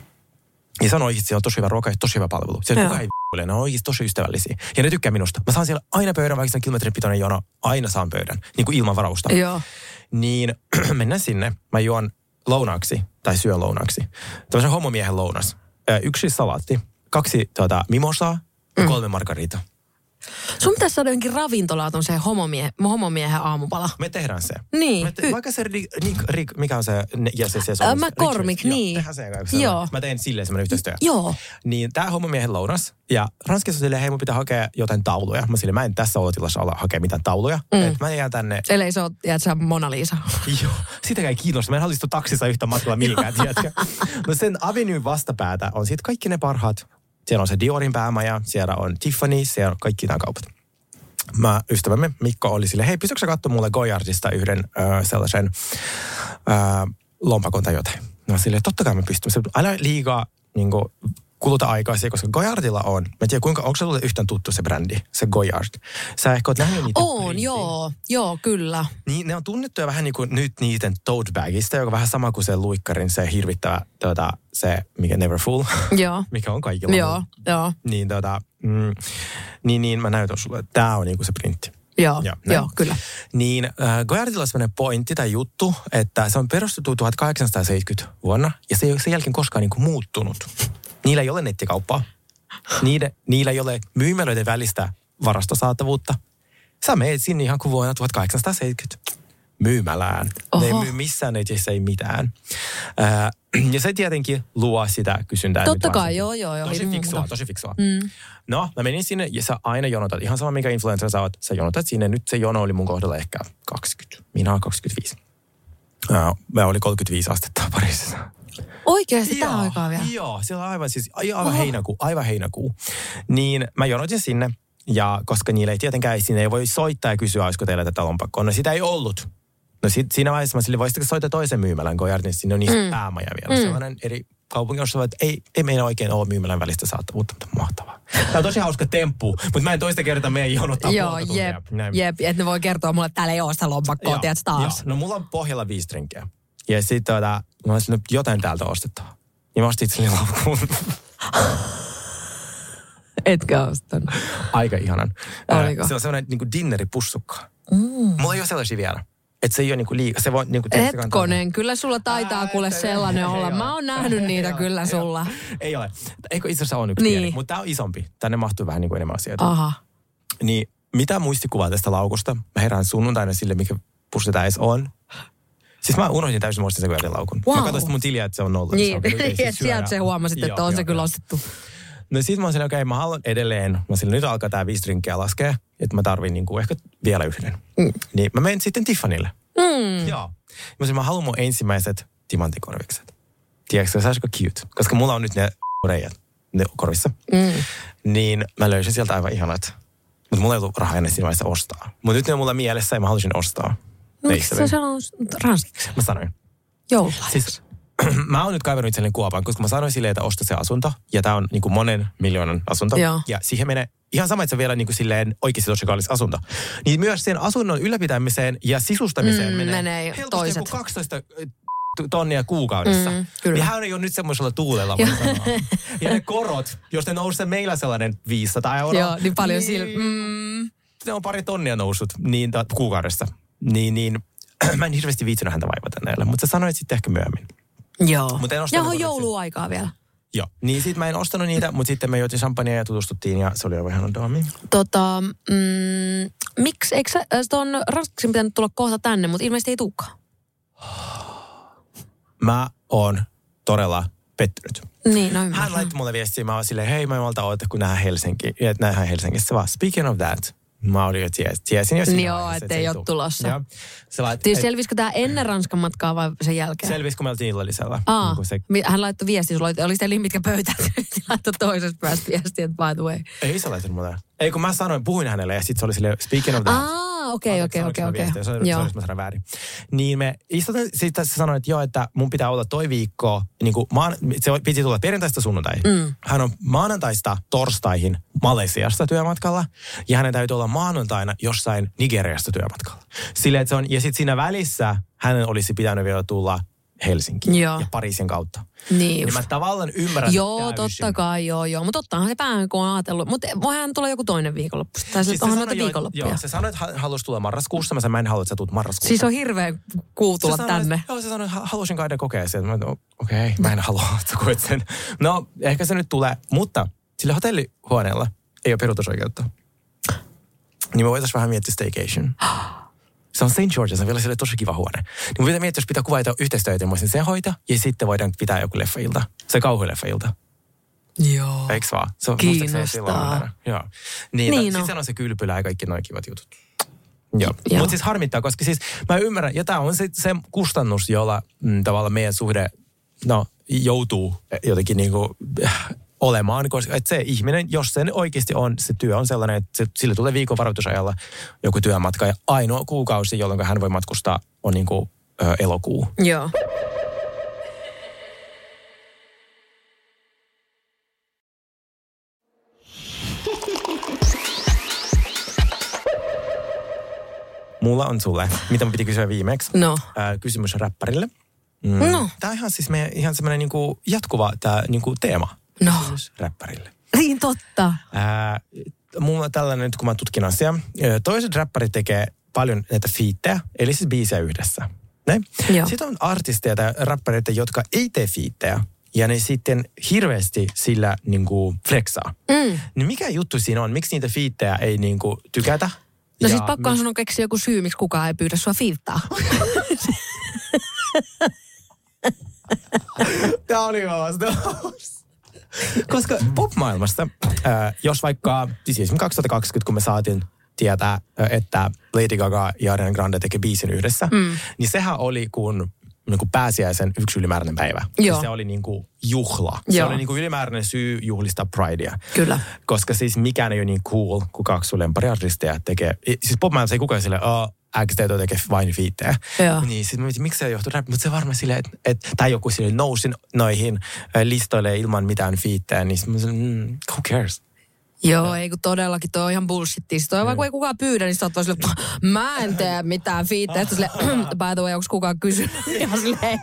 Speaker 4: Ja se on oikeasti, se on tosi hyvä ruoka ja tosi hyvä palvelu. Se on
Speaker 2: Joo.
Speaker 4: kukaan ei ne on oikeasti tosi ystävällisiä. Ja ne tykkää minusta. Mä saan siellä aina pöydän, vaikka se on kilometrin pitoinen jono, aina saan pöydän. Niin kuin ilman varausta.
Speaker 2: Joo.
Speaker 4: Niin [CLEARS THROAT] mennään sinne. Mä juon lounaaksi, tai syön lounaaksi. Tämmöisen homomiehen lounas. Yksi salaatti, kaksi tuota, mimosaa ja kolme margarita.
Speaker 2: Sun pitäisi saada jonkin ravintolaan tuon homomie, homomiehen aamupala.
Speaker 4: Me tehdään se.
Speaker 2: Niin.
Speaker 4: Me te, vaikka se, ri, ri, ri, mikä on se, ne- ja se, se, se on-
Speaker 2: McCormick,
Speaker 4: Joo,
Speaker 2: niin.
Speaker 4: Tehdään se, se
Speaker 2: Joo.
Speaker 4: Mä teen silleen semmoinen yhteistyö.
Speaker 2: Joo.
Speaker 4: Niin tää homomiehen lounas. Ja Ranskassa silleen, hei mun pitää hakea jotain tauluja. Mä silleen, mä en tässä olotilassa olla hakea mitään tauluja. Mm. Et mä jään tänne
Speaker 2: Ellei se ole, tiedätkö, Mona Lisa. [LAUGHS]
Speaker 4: Joo, sitäkään ei kiinnosta. Mä en hallistu taksissa yhtä matkalla [LAUGHS] mihinkään, tiedätkö? No sen Avenue vastapäätä on sitten kaikki ne parhaat. Siellä on se Diorin päämaja, siellä on Tiffany, siellä on kaikki nämä kaupat. Mä, ystävämme Mikko oli sille, hei, pystytkö sä katsoa mulle Goyardista yhden ö, sellaisen ö, lompakon tai jotain? No silleen, totta kai mä pystyn. Älä liikaa niin kuluta aikaa siihen, koska Goyardilla on, mä en tiedä kuinka, onko se sulle yhtään tuttu se brändi, se Goyard? Sä ehkä oot nähnyt niitä
Speaker 2: On, joo. Joo, kyllä.
Speaker 4: Niin, ne on tunnettuja vähän niin kuin nyt niiden tote bagista, joka on vähän sama kuin se luikkarin, se hirvittävä, tuota, se, mikä Never Full, [LAUGHS]
Speaker 2: Joo.
Speaker 4: mikä on kaikilla.
Speaker 2: Joo, joo,
Speaker 4: Niin, tuota, mm, niin, niin mä näytän sulle, että tämä on niin kuin se printti.
Speaker 2: joo,
Speaker 4: Joo, näin.
Speaker 2: joo, kyllä.
Speaker 4: Niin äh, Goyardilla on sellainen pointti tai juttu, että se on perustettu 1870 vuonna ja se ei ole sen jälkeen koskaan niin kuin muuttunut. Niillä ei ole nettikauppaa. Niiden, niillä ei ole myymälöiden välistä varastosaatavuutta. Sä meet sinne ihan kuin vuonna 1870 myymälään. Ne ei
Speaker 2: Oho.
Speaker 4: myy missään netissä ei mitään. Ää, ja se tietenkin luo sitä kysyntää.
Speaker 2: Totta kai, joo, joo, joo,
Speaker 4: Tosi fiksua,
Speaker 2: muuta.
Speaker 4: tosi fiksua. Mm. No, mä menin sinne ja sä aina jonotat. Ihan sama mikä influencer sä oot. Sä jonotat sinne. Nyt se jono oli mun kohdalla ehkä 20. Minä olen 25. Ää, Mä oli 35 astetta Pariisissa.
Speaker 2: Oikeasti tämä aikaa vielä.
Speaker 4: Joo, siellä on aivan, siis, aivan heinäkuu, aivan heinäkuu. Niin mä jonotin sinne, ja koska niille ei tietenkään, sinne ei voi soittaa ja kysyä, olisiko teillä tätä lompakkoa. No sitä ei ollut. No sit, siinä vaiheessa mä sille, voisitteko soittaa toisen myymälän Goyardin, sinne on niistä mm. päämaja vielä. Mm. Sellainen eri kaupunki, jossa että ei, ei meillä oikein ole myymälän välistä saattavuutta, mutta mahtavaa. Tämä on tosi hauska temppu, mutta mä en toista kertaa meidän jonottaa
Speaker 2: Joo, jep, jep. Että ne voi kertoa mulle, että täällä ei ole sitä lompakkoa, taas.
Speaker 4: joo. No mulla on pohjalla viisi drinkkejä. Ja sitten tota, mä olisin nyt jotain täältä ostettavaa. Ja mä ostin itselleni laukkuun. [LAUGHS]
Speaker 2: Etkö ostanut?
Speaker 4: Aika ihanan.
Speaker 2: Oliko?
Speaker 4: Se on sellainen niin dinneripussukka. Mm. Mulla ei ole sellaisia vielä. Että se ei ole niinku liikaa. Se voi niinku...
Speaker 2: Hetkonen, kyllä sulla taitaa
Speaker 4: Ää,
Speaker 2: kuule
Speaker 4: ei-
Speaker 2: sellainen
Speaker 4: ei
Speaker 2: olla.
Speaker 4: ole.
Speaker 2: Mä oon nähnyt niitä
Speaker 4: Ei
Speaker 2: kyllä
Speaker 4: ole,
Speaker 2: sulla.
Speaker 4: Ei ole. Eikö itse asiassa on yksi
Speaker 2: Niin.
Speaker 4: pieni, mutta tämä on isompi. Tänne mahtuu vähän niinku enemmän asioita.
Speaker 2: Aha.
Speaker 4: Niin mitä muistikuvaa tästä laukusta? Mä herään sunnuntaina sille, mikä pussi tää edes on. Siis mä unohdin täysin muistin sen Goyardin laukun.
Speaker 2: Wow.
Speaker 4: Mä katsoin sitten mun tiliä, että se on nolla.
Speaker 2: Niin,
Speaker 4: Se on kyllä [LAUGHS] siis
Speaker 2: sieltä se huomasit, että
Speaker 4: Joo,
Speaker 2: on se
Speaker 4: joo,
Speaker 2: kyllä
Speaker 4: joo.
Speaker 2: ostettu.
Speaker 4: No sit mä oon silleen, okei, okay, mä haluan edelleen. Mä silleen, nyt alkaa tää viisi drinkkiä laskea, että mä tarvin niinku ehkä vielä yhden. Mm. Niin mä menen sitten Tiffanylle. Mm. Joo. Mä silleen, mä haluan mun ensimmäiset timanttikorvikset. Tiedätkö, se olisiko cute? Koska mulla on nyt ne reijät ne korvissa.
Speaker 2: Mm.
Speaker 4: Niin mä löysin sieltä aivan ihanat. Mutta mulla ei ollut rahaa ennen siinä vaiheessa ostaa. Mutta nyt ne on mulla mielessä ja mä halusin ostaa.
Speaker 2: No, miksi
Speaker 4: ystäville.
Speaker 2: sä sanoo ranskaksi?
Speaker 4: Mä sanoin.
Speaker 2: Joululahjaksi.
Speaker 4: Siis [CLEARS THROAT] mä oon nyt kaivannut itselleni kuopan, koska mä sanoin silleen, että osta se asunto. Ja tää on niin kuin monen miljoonan asunto.
Speaker 2: Joo.
Speaker 4: Ja siihen menee ihan sama, että se vielä niin kuin silleen oikeasti tosi kallis asunto. Niin myös sen asunnon ylläpitämiseen ja sisustamiseen
Speaker 2: Mm,
Speaker 4: menee,
Speaker 2: menee
Speaker 4: helposti
Speaker 2: toiset.
Speaker 4: joku 12 tonnia kuukaudessa.
Speaker 2: Mm, kyllä.
Speaker 4: Ja hän ei ole nyt semmoisella tuulella, voi sanoa. [LAUGHS] Ja ne korot, jos ne nousee meillä sellainen 500 euroa.
Speaker 2: Joo, niin paljon sillä... Mm.
Speaker 4: Ne on pari tonnia noussut niin, kuukaudessa. Niin, niin [CLEARS THROAT] mä en hirveästi viitsinyt häntä vaivata näillä, mutta sä sanoit sitten ehkä myöhemmin.
Speaker 2: Joo.
Speaker 4: Mut en
Speaker 2: ja
Speaker 4: ostanut
Speaker 2: on jouluaikaa vielä.
Speaker 4: Joo. Niin sit mä en ostanut niitä, mutta sitten me juotiin champagnea ja tutustuttiin ja se oli aivan ihana daami.
Speaker 2: Tota, mm, miksi, eikö sä- äh, ton ranskaksi pitänyt tulla kohta tänne, mutta ilmeisesti ei tulekaan.
Speaker 4: Mä oon todella pettynyt.
Speaker 2: Niin, no
Speaker 4: Hän
Speaker 2: ymmärrän.
Speaker 4: laittoi mulle viestiä, mä oon silleen, hei mä malta oota, kun nähdään Helsinki, nähdään Helsingissä vaan. Speaking of that, mä olin jo ties, tiesin jo siinä
Speaker 2: Joo, ettei
Speaker 4: tuu.
Speaker 2: tulossa.
Speaker 4: Joo. Se laittoi,
Speaker 2: Siis selvisikö tämä ennen Ranskan matkaa vai sen jälkeen?
Speaker 4: selvis, kun me oltiin illallisella.
Speaker 2: Aa,
Speaker 4: Niin se,
Speaker 2: hän laittoi viesti, sulla oli, oli sitten mitkä pöytät. [LAUGHS] laittoi toisesta päästä viestiä, että by the way.
Speaker 4: ei se laittanut mulle. Ei kun mä sanoin, puhuin hänelle ja sitten se oli silleen, speaking of that.
Speaker 2: Aa, okei, okei, okei, okei.
Speaker 4: Se oli,
Speaker 2: Joo.
Speaker 4: se oli väärin. Niin me istutaan, sitten se sanoi, että joo, että mun pitää olla toi viikko, niin kuin maan, se piti tulla perjantaista sunnuntai. Mm. Hän on maanantaista torstaihin Malesiasta työmatkalla ja hänen täytyy olla maanantaina jossain Nigeriasta työmatkalla. Sille, että se on, ja sitten siinä välissä hänen olisi pitänyt vielä tulla Helsinkiin
Speaker 2: Joo.
Speaker 4: ja Pariisin kautta.
Speaker 2: Niin
Speaker 4: Niin
Speaker 2: just.
Speaker 4: mä tavallaan ymmärrän
Speaker 2: Joo,
Speaker 4: täysin.
Speaker 2: totta kai, joo, joo. Mutta tottahan se päähän, kun on ajatellut. Mutta voihan tulla joku toinen viikonloppu. Tai siis onhan noita
Speaker 4: jo-
Speaker 2: viikonloppuja.
Speaker 4: Joo, se sanoi, että halusi tulla marraskuussa. Mä sanoin, mä en halua, että sä tulet marraskuussa.
Speaker 2: Siis on hirveä kuu tulla
Speaker 4: se sanoi,
Speaker 2: tänne.
Speaker 4: Joo, se sanoi, että halusin käydä kokea sen. Mä okei, okay, mä en halua, että koet sen. No, ehkä se nyt tulee, mutta sillä hotellihuoneella ei ole peruutusoikeutta. Niin me voitaisiin vähän miettiä staycation. [GASPS] Se on St. George's, se on vielä sille tosi kiva huone. Niin mun pitää miettiä, jos pitää kuvata yhteistyötä, mä voisin sen hoitaa, ja sitten voidaan pitää joku leffailta. Se kauhuleffailta.
Speaker 2: Joo.
Speaker 4: Eiks vaan? Se on,
Speaker 2: Kiinnostaa.
Speaker 4: mennä. Joo. Niin,
Speaker 2: Niin
Speaker 4: niin
Speaker 2: no.
Speaker 4: sitten on se kylpylä ja kaikki noin kivat jutut. Joo.
Speaker 2: Joo.
Speaker 4: Mutta siis harmittaa, koska siis mä ymmärrän, ja tämä on se, se kustannus, jolla mm, tavallaan meidän suhde no, joutuu jotenkin niinku, olemaan, koska että se ihminen, jos se oikeasti on, se työ on sellainen, että se, sille tulee viikon varoitusajalla joku työmatka, ja ainoa kuukausi, jolloin hän voi matkustaa, on niinku, ö, elokuu.
Speaker 2: Joo.
Speaker 4: Mulla on sulle, mitä mä piti kysyä viimeksi,
Speaker 2: No.
Speaker 4: Ää, kysymys räppärille. Mm.
Speaker 2: No.
Speaker 4: Tämä on ihan siis meidän, ihan semmoinen niinku jatkuva tää, niinku teema.
Speaker 2: No.
Speaker 4: Kysymys räppärille.
Speaker 2: Niin totta.
Speaker 4: Ää, mulla tällainen, nyt kun mä tutkin asiaa. Toiset räppärit tekee paljon näitä fiittejä, eli siis biisejä yhdessä. Näin?
Speaker 2: Joo.
Speaker 4: Sitten on artisteja tai räppäreitä, jotka ei tee fiittejä. Ja ne sitten hirveästi sillä niinku flexaa.
Speaker 2: Mm.
Speaker 4: Niin mikä juttu siinä on? Miksi niitä fiittejä ei niinku tykätä?
Speaker 2: No
Speaker 4: Ja
Speaker 2: siis pakkohan sun on keksiä joku syy, miksi kukaan ei pyydä sua fiittaa. [LAUGHS]
Speaker 4: Tämä oli vastaus. [LAUGHS] Koska pop-maailmasta, äh, jos vaikka, siis esimerkiksi 2020, kun me saatiin tietää, että Lady Gaga ja Ariana Grande tekee biisin yhdessä, mm. niin sehän oli kun niin kuin pääsiäisen yksi ylimääräinen päivä.
Speaker 2: Joo.
Speaker 4: Se oli niin kuin juhla. Se
Speaker 2: Joo.
Speaker 4: oli niin kuin ylimääräinen syy juhlistaa Pridea.
Speaker 2: Kyllä.
Speaker 4: Koska siis mikään ei ole niin cool, kun kaksi sun lempariartistia tekee. Siis pop ei kukaan sille, oh, XT tekee vain fiittejä.
Speaker 2: Joo.
Speaker 4: Niin sitten mä mietin, miksi se johtuu rap, mutta se varmaan silleen, että, että tai joku sille nousin noihin listoille ilman mitään fiittejä, niin mä sanoin, mm, who cares?
Speaker 2: Joo, ei kun todellakin, toi on ihan bullshittia. Siis toi on vaan, kun ei kukaan pyydä, niin sä oot vaan silleen, mä en tee mitään fiittejä. Sitten silleen, by the way, onko kukaan kysynyt? [LAUGHS] Ja silleen,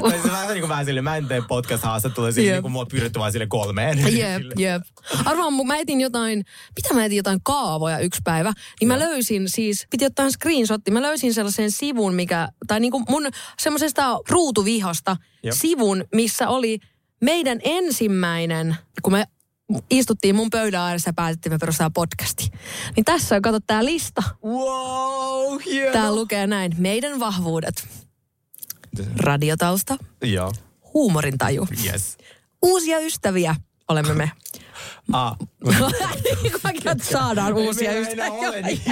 Speaker 4: Tai se vähän niin kuin vähän sille, mä en tee podcast-haastattelua, siis
Speaker 2: Jep.
Speaker 4: niin kuin mua pyydetty vaan sille kolmeen.
Speaker 2: Jep, jep. Arvaan, mä etin jotain, mitä mä etin jotain kaavoja yksi päivä, niin mä löysin siis, piti ottaa screenshotti, mä löysin sellaisen sivun, mikä, tai niinku mun semmoisesta ruutuvihosta
Speaker 4: Jep.
Speaker 2: sivun, missä oli meidän ensimmäinen, kun me istuttiin mun pöydän ääressä ja päätettiin, me perustaa podcasti. Niin tässä on, kato tää lista.
Speaker 4: Wow, hieno.
Speaker 2: Tää lukee näin, meidän vahvuudet. Radiotausta,
Speaker 4: Joo,
Speaker 2: huumorintaju,
Speaker 4: yes.
Speaker 2: uusia ystäviä olemme me.
Speaker 4: Ah, [LAUGHS]
Speaker 2: Kaikki saadaan uusia ystäviä.
Speaker 4: meillä ole niitä.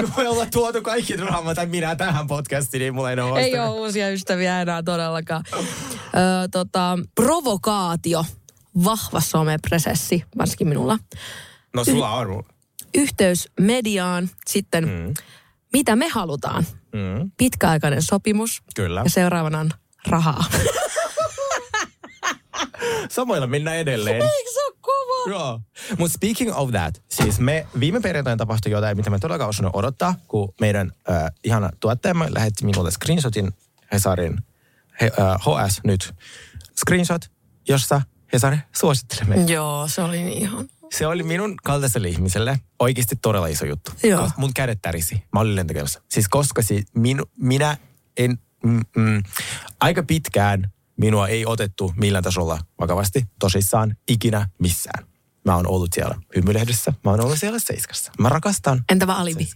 Speaker 4: [LAUGHS] Kun me ollaan tuotu kaikki draamat tai minä tähän podcastiin, niin mulla ei ole
Speaker 2: Ei ole uusia ystäviä enää todellakaan. Ö, tota, provokaatio, vahva somepresessi, varsinkin minulla.
Speaker 4: No sulla on.
Speaker 2: Yhteys mediaan, sitten mm. mitä me halutaan.
Speaker 4: Mm,
Speaker 2: Pitkäaikainen sopimus
Speaker 4: kyllä.
Speaker 2: ja seuraavana on rahaa.
Speaker 4: Samoilla mennään edelleen.
Speaker 2: Eikö se ole kova?
Speaker 4: Joo. Mutta speaking of that, siis me viime perjantaina tapahtui jotain, mitä me todellakaan osannut odottaa, kun meidän äh, ihana tuottajamme lähetti minulle screenshotin Hesarin he, äh, HS nyt screenshot, jossa Hesari suosittelee meitä.
Speaker 2: Joo, se oli niin ihan.
Speaker 4: Se oli minun kaltaiselle ihmiselle oikeasti todella iso juttu.
Speaker 2: Joo.
Speaker 4: Mun kädet tärisi. Mä olin lentokennossa. Siis koska si, minu, minä en... Mm, mm, aika pitkään minua ei otettu millään tasolla vakavasti, tosissaan, ikinä missään. Mä oon ollut siellä hymylehdessä, mä oon ollut siellä seiskassa. Mä rakastan.
Speaker 2: Entä vaan alibi?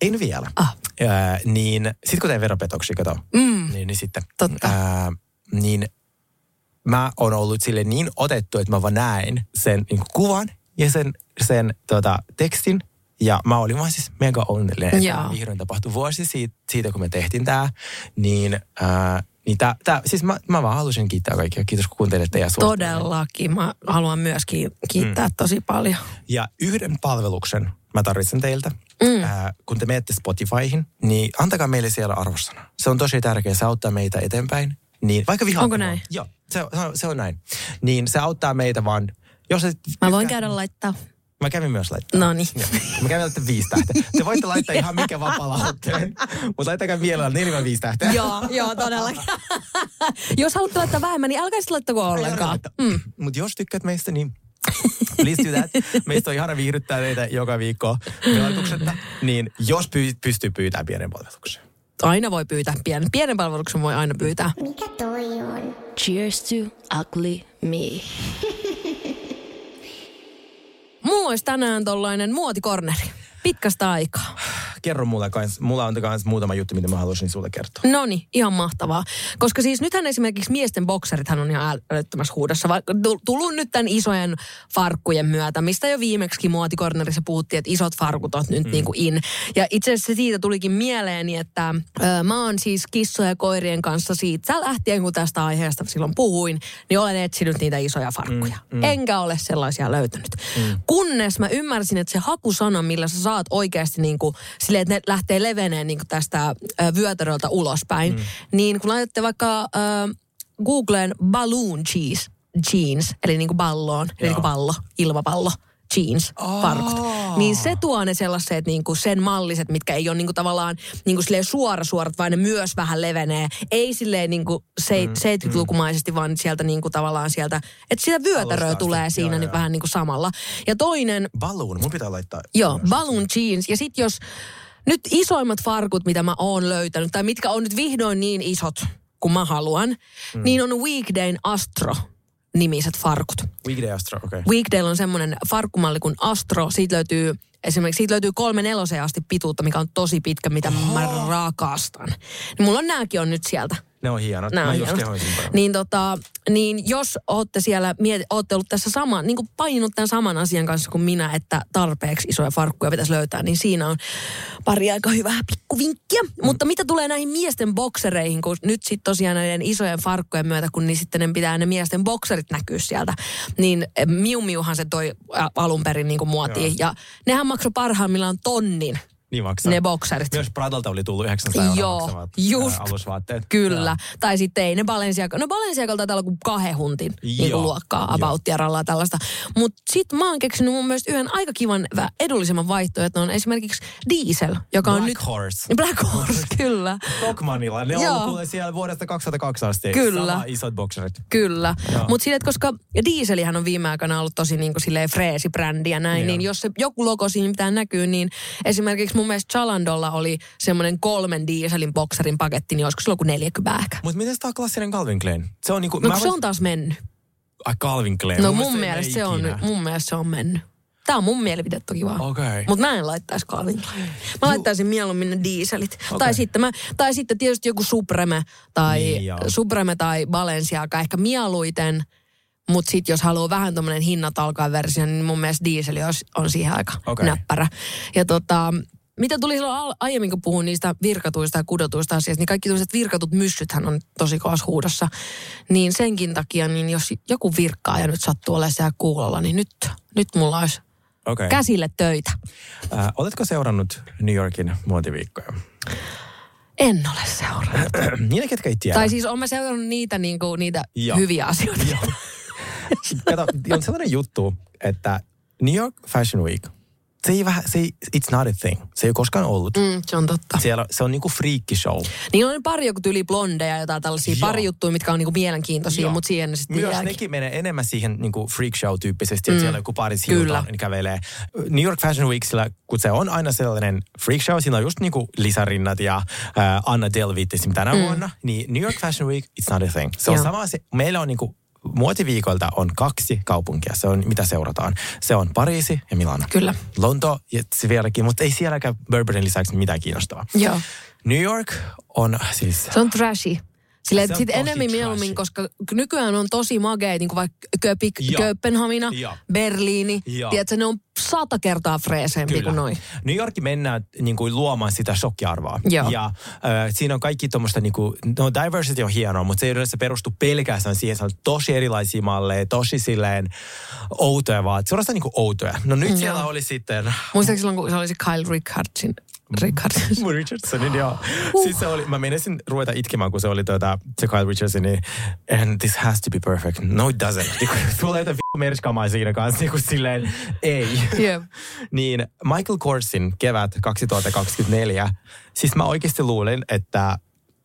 Speaker 4: En vielä.
Speaker 2: Ah.
Speaker 4: Ää, niin sit kun tein veropetoksia, kato,
Speaker 2: Mm.
Speaker 4: niin, niin sitten.
Speaker 2: Totta.
Speaker 4: Ää, niin mä oon ollut sille niin otettu, että mä vaan näen sen niin kuvan ja sen, sen tota, tekstin. Ja mä olin vaan siis mega onnellinen, että
Speaker 2: Joo.
Speaker 4: tämä vihdoin tapahtui vuosi siitä, siitä kun me tehtiin tämä. Niin, ää, niin tää, tää, siis mä, mä vaan halusin kiittää kaikkia. Kiitos kun kuuntelitte ja suosittelitte.
Speaker 2: Todellakin. Mä haluan myöskin kiittää mm. tosi paljon.
Speaker 4: Ja yhden palveluksen mä tarvitsen teiltä. Mm. Ää, kun te menette Spotifyhin, niin antakaa meille siellä arvosana. Se on tosi tärkeä, se auttaa meitä eteenpäin. Niin, vaikka vihaa
Speaker 2: Onko näin?
Speaker 4: Joo, se, on- se, on, se on näin. Niin se auttaa meitä vaan, jos et...
Speaker 2: Mä voin käydä laittaa.
Speaker 4: Mä kävin myös laittaa.
Speaker 2: Noniin.
Speaker 4: Joo. Mä kävin laittaa viisi tähteä. Te voitte laittaa ihan mikä vaan palautteen, mutta laittakaa vielä neljä vai viisi tähteä.
Speaker 2: joo, joo, todellakin. Jos haluatte laittaa vähemmän, niin älkää sitten laittako ollenkaan. Mm.
Speaker 4: Mutta jos tykkäät meistä, niin please do that. Meistä on ihana viihdyttää teitä joka viikko veloituksetta. Niin jos py- pystyy pyytämään pienen palveluksen.
Speaker 2: Aina voi pyytää pienen. Pienen palveluksen voi aina pyytää.
Speaker 3: Mikä toi on?
Speaker 2: Cheers to ugly me. Mulla olisi tänään tollainen muotikorneri. Pitkästä aikaa.
Speaker 4: Kerro mulle kans, mulla on kans muutama juttu, mitä mä haluaisin sulle kertoa.
Speaker 2: No niin, ihan mahtavaa. Koska siis nythän esimerkiksi miesten bokserithan on ihan älyttömässä huudossa. Tullut nyt tämän isojen farkkujen myötä, mistä jo viimeksi muotikornerissa puhuttiin, että isot farkut on nyt mm. niin kuin in. Ja itse asiassa siitä tulikin mieleeni, että ö, mä oon siis kissojen ja koirien kanssa siitä lähtien, kun tästä aiheesta silloin puhuin, niin olen etsinyt niitä isoja farkkuja. Mm, mm. Enkä ole sellaisia löytänyt. Mm. Kunnes mä ymmärsin, että se hakusana, millä sä saat oikeasti niin kuin, silleen, että ne lähtee leveneen niin kuin tästä vyötäröltä ulospäin, mm. niin kun laitatte vaikka ö, Googleen balloon cheese, jeans, eli niin kuin balloon, eli niin kuin pallo, ilmapallo, jeans, farkut. Niin se tuo ne sellaiset niin kuin sen malliset, mitkä ei ole niin kuin tavallaan niin kuin silleen suorasuorat, vaan ne myös vähän levenee. Ei silleen niin kuin se, mm, 70-lukumaisesti, vaan sieltä niin kuin tavallaan sieltä, että sitä vyötäröä tulee
Speaker 4: asti,
Speaker 2: siinä
Speaker 4: joo,
Speaker 2: niin
Speaker 4: joo.
Speaker 2: vähän niin kuin samalla. Ja toinen,
Speaker 4: Balloon, mun pitää laittaa.
Speaker 2: Joo, balloon jeans. Ja sitten jos nyt isoimmat farkut, mitä mä oon löytänyt, tai mitkä on nyt vihdoin niin isot kuin mä haluan, mm. niin on Weekdayn Astro nimiset farkut.
Speaker 4: Weekday Astro, okei. Okay.
Speaker 2: Weekdaylla on semmoinen farkkumalli kuin Astro. Siitä löytyy esimerkiksi siitä löytyy kolme neloseen asti pituutta, mikä on tosi pitkä, mitä Oho. mä rakastan. Niin mulla on nääkin on nyt sieltä.
Speaker 4: Ne on hienot.
Speaker 2: Nää
Speaker 4: mä
Speaker 2: on
Speaker 4: just
Speaker 2: hienot. Niin, tota, niin jos ootte siellä, mieti, ootte ollut tässä sama, niin kuin painunut tämän saman asian kanssa kuin minä, että tarpeeksi isoja farkkuja pitäisi löytää, niin siinä on pari aika hyvää pikkuvinkkiä. Mm. Mutta mitä tulee näihin miesten boksereihin, kun nyt sitten tosiaan näiden isojen farkkujen myötä, kun niin sitten ne pitää ne miesten bokserit näkyä sieltä, niin eh, Miu Miuhan se toi alun perin niin kuin muotiin.
Speaker 4: Joo.
Speaker 2: Ja nehän maksoi parhaimmillaan tonnin,
Speaker 4: Niin maksaa.
Speaker 2: ne bokserit.
Speaker 4: Myös Pradalta oli tullut 900 euroa
Speaker 2: Joo,
Speaker 4: maksavat
Speaker 2: just.
Speaker 4: ää, alusvaatteet.
Speaker 2: Kyllä. Tai sitten ei ne Balenciaga. No Balenciagalta taitaa olla kuin kahden huntin niin
Speaker 4: Joo,
Speaker 2: luokkaa,
Speaker 4: joo.
Speaker 2: about ja rallaa tällaista. Mutta sitten mä oon keksinyt mun mielestä yhden aika kivan edullisemman vaihtoehdon. On esimerkiksi Diesel, joka on
Speaker 4: Black
Speaker 2: nyt...
Speaker 4: Horse.
Speaker 2: Black Horse, [LAUGHS] kyllä.
Speaker 4: Stockmanilla. Ne on
Speaker 2: Joo.
Speaker 4: ollut siellä vuodesta 2002 asti.
Speaker 2: Kyllä.
Speaker 4: Sama isot bokserit.
Speaker 2: Kyllä.
Speaker 4: Joo.
Speaker 2: Mutta että koska Dieselihän on viime aikana ollut tosi niin kuin silleen freesi-brändi ja näin,
Speaker 4: Joo.
Speaker 2: niin jos se joku logo siinä mitään näkyy, niin esimerkiksi mun mielestä Chalandolla oli semmoinen kolmen Dieselin bokserin paketti, niin olisiko se ollut kuin 40 ehkä.
Speaker 4: Mutta miten tämä klassinen Calvin Klein? Se on niinku...
Speaker 2: No
Speaker 4: mä
Speaker 2: se on taas mennyt.
Speaker 4: Ai Calvin Klein.
Speaker 2: No
Speaker 4: Mun
Speaker 2: mun
Speaker 4: mielestä
Speaker 2: se on, mun mielestä se on mennyt. Tää on mun mielipide toki vaan.
Speaker 4: Okei.
Speaker 2: Mutta mä en laittaisi Calvin Klein. Mä laittaisin mieluummin ne dieselit.
Speaker 4: Okei.
Speaker 2: Tai, sitten mä, tai sitten tietysti joku Supreme tai,
Speaker 4: Niin.
Speaker 2: Supreme tai Balenciaga ehkä mieluiten. Mutta sitten jos haluaa vähän tuommoinen hinnat alkaa versio, niin mun mielestä dieseli olisi- on siihen aika
Speaker 4: Okei.
Speaker 2: näppärä. Ja tota, mitä tuli silloin aiemmin, kun puhuin niistä virkatuista ja kudotuista asioista, niin kaikki tämmöiset virkatut myssythän on tosi kovassa huudossa. Niin senkin takia, niin jos joku virkkaa ja nyt sattuu olemaan siellä kuulolla, niin nyt, nyt mulla olisi
Speaker 4: Okei.
Speaker 2: käsille töitä.
Speaker 4: Äh, oletko seurannut New Yorkin muotiviikkoja?
Speaker 2: En ole seurannut. [CLEARS THROAT]
Speaker 4: Niille, ketkä ei tiedä.
Speaker 2: tai siis olen seurannut niitä, niin kuin, niitä
Speaker 4: Joo.
Speaker 2: hyviä asioita.
Speaker 4: Joo. Kato, on sellainen juttu, että New York Fashion Week, se ei vähän, se ei, it's not a thing. Se ei ole koskaan ollut.
Speaker 2: Mm, se on totta.
Speaker 4: Siellä, se on niinku freakki show.
Speaker 2: Niin on pari joku tyli blondeja ja jotain tällaisia,
Speaker 4: Joo.
Speaker 2: pari juttuja, mitkä on niinku mielenkiintoisia,
Speaker 4: Joo.
Speaker 2: mutta siihen sitten
Speaker 4: Myös
Speaker 2: jääkin.
Speaker 4: nekin menee enemmän siihen niinku freak show tyyppisesti, että siellä joku Paris
Speaker 2: Kyllä.
Speaker 4: Hilton niin kävelee. New York Fashion Week, sillä, kun se on aina sellainen freak show, siinä on just niinku Lisa Rinnat ja äh, Anna Delvit esim. tänä mm. vuonna, niin New York Fashion Week, it's not a thing. Se on
Speaker 2: Joo.
Speaker 4: sama, se, meillä on niinku muotiviikolta on kaksi kaupunkia, se on mitä seurataan. Se on Pariisi ja Milano.
Speaker 2: Kyllä.
Speaker 4: Lonto ja vieläkin, mutta ei sielläkään Burberryn lisäksi mitään kiinnostavaa.
Speaker 2: Joo.
Speaker 4: New York on siis
Speaker 2: Se on trashy.
Speaker 4: On
Speaker 2: sit enemmän mieluummin, koska nykyään on tosi mageita, niin kuin vaikka Köpik. Kööpenhamina. Berliini. Tiedätkö, ne on sata kertaa freesempi kuin noin.
Speaker 4: New Yorkin mennään niin kuin, luomaan sitä shokkiarvoa.
Speaker 2: Joo.
Speaker 4: Ja äh, siinä on kaikki tuommoista, niin kuin, no diversity on hienoa, mutta se ei yleensä perustu pelkästään siihen, se on tosi erilaisia malleja, tosi silleen outoja vaan, suorastaan niin kuin outoja. No nyt siellä oli sitten
Speaker 2: Muistaakseni silloin, kun se oli se Kyle Richardson. Richardson. [LAUGHS]
Speaker 4: Mun Richardsonin, joo. Uh. Siis se oli, mä menisin ruveta itkemään, kun se oli tuota, se Kyle Richardsonin, and this has to be perfect. No it doesn't. Niin Tulee jotain v*** merskamaa siinä kanssa, niin kuin silleen, ei.
Speaker 2: Jep. [LAUGHS]
Speaker 4: niin Michael Korsin kevät 2024, siis mä oikeasti luulin, että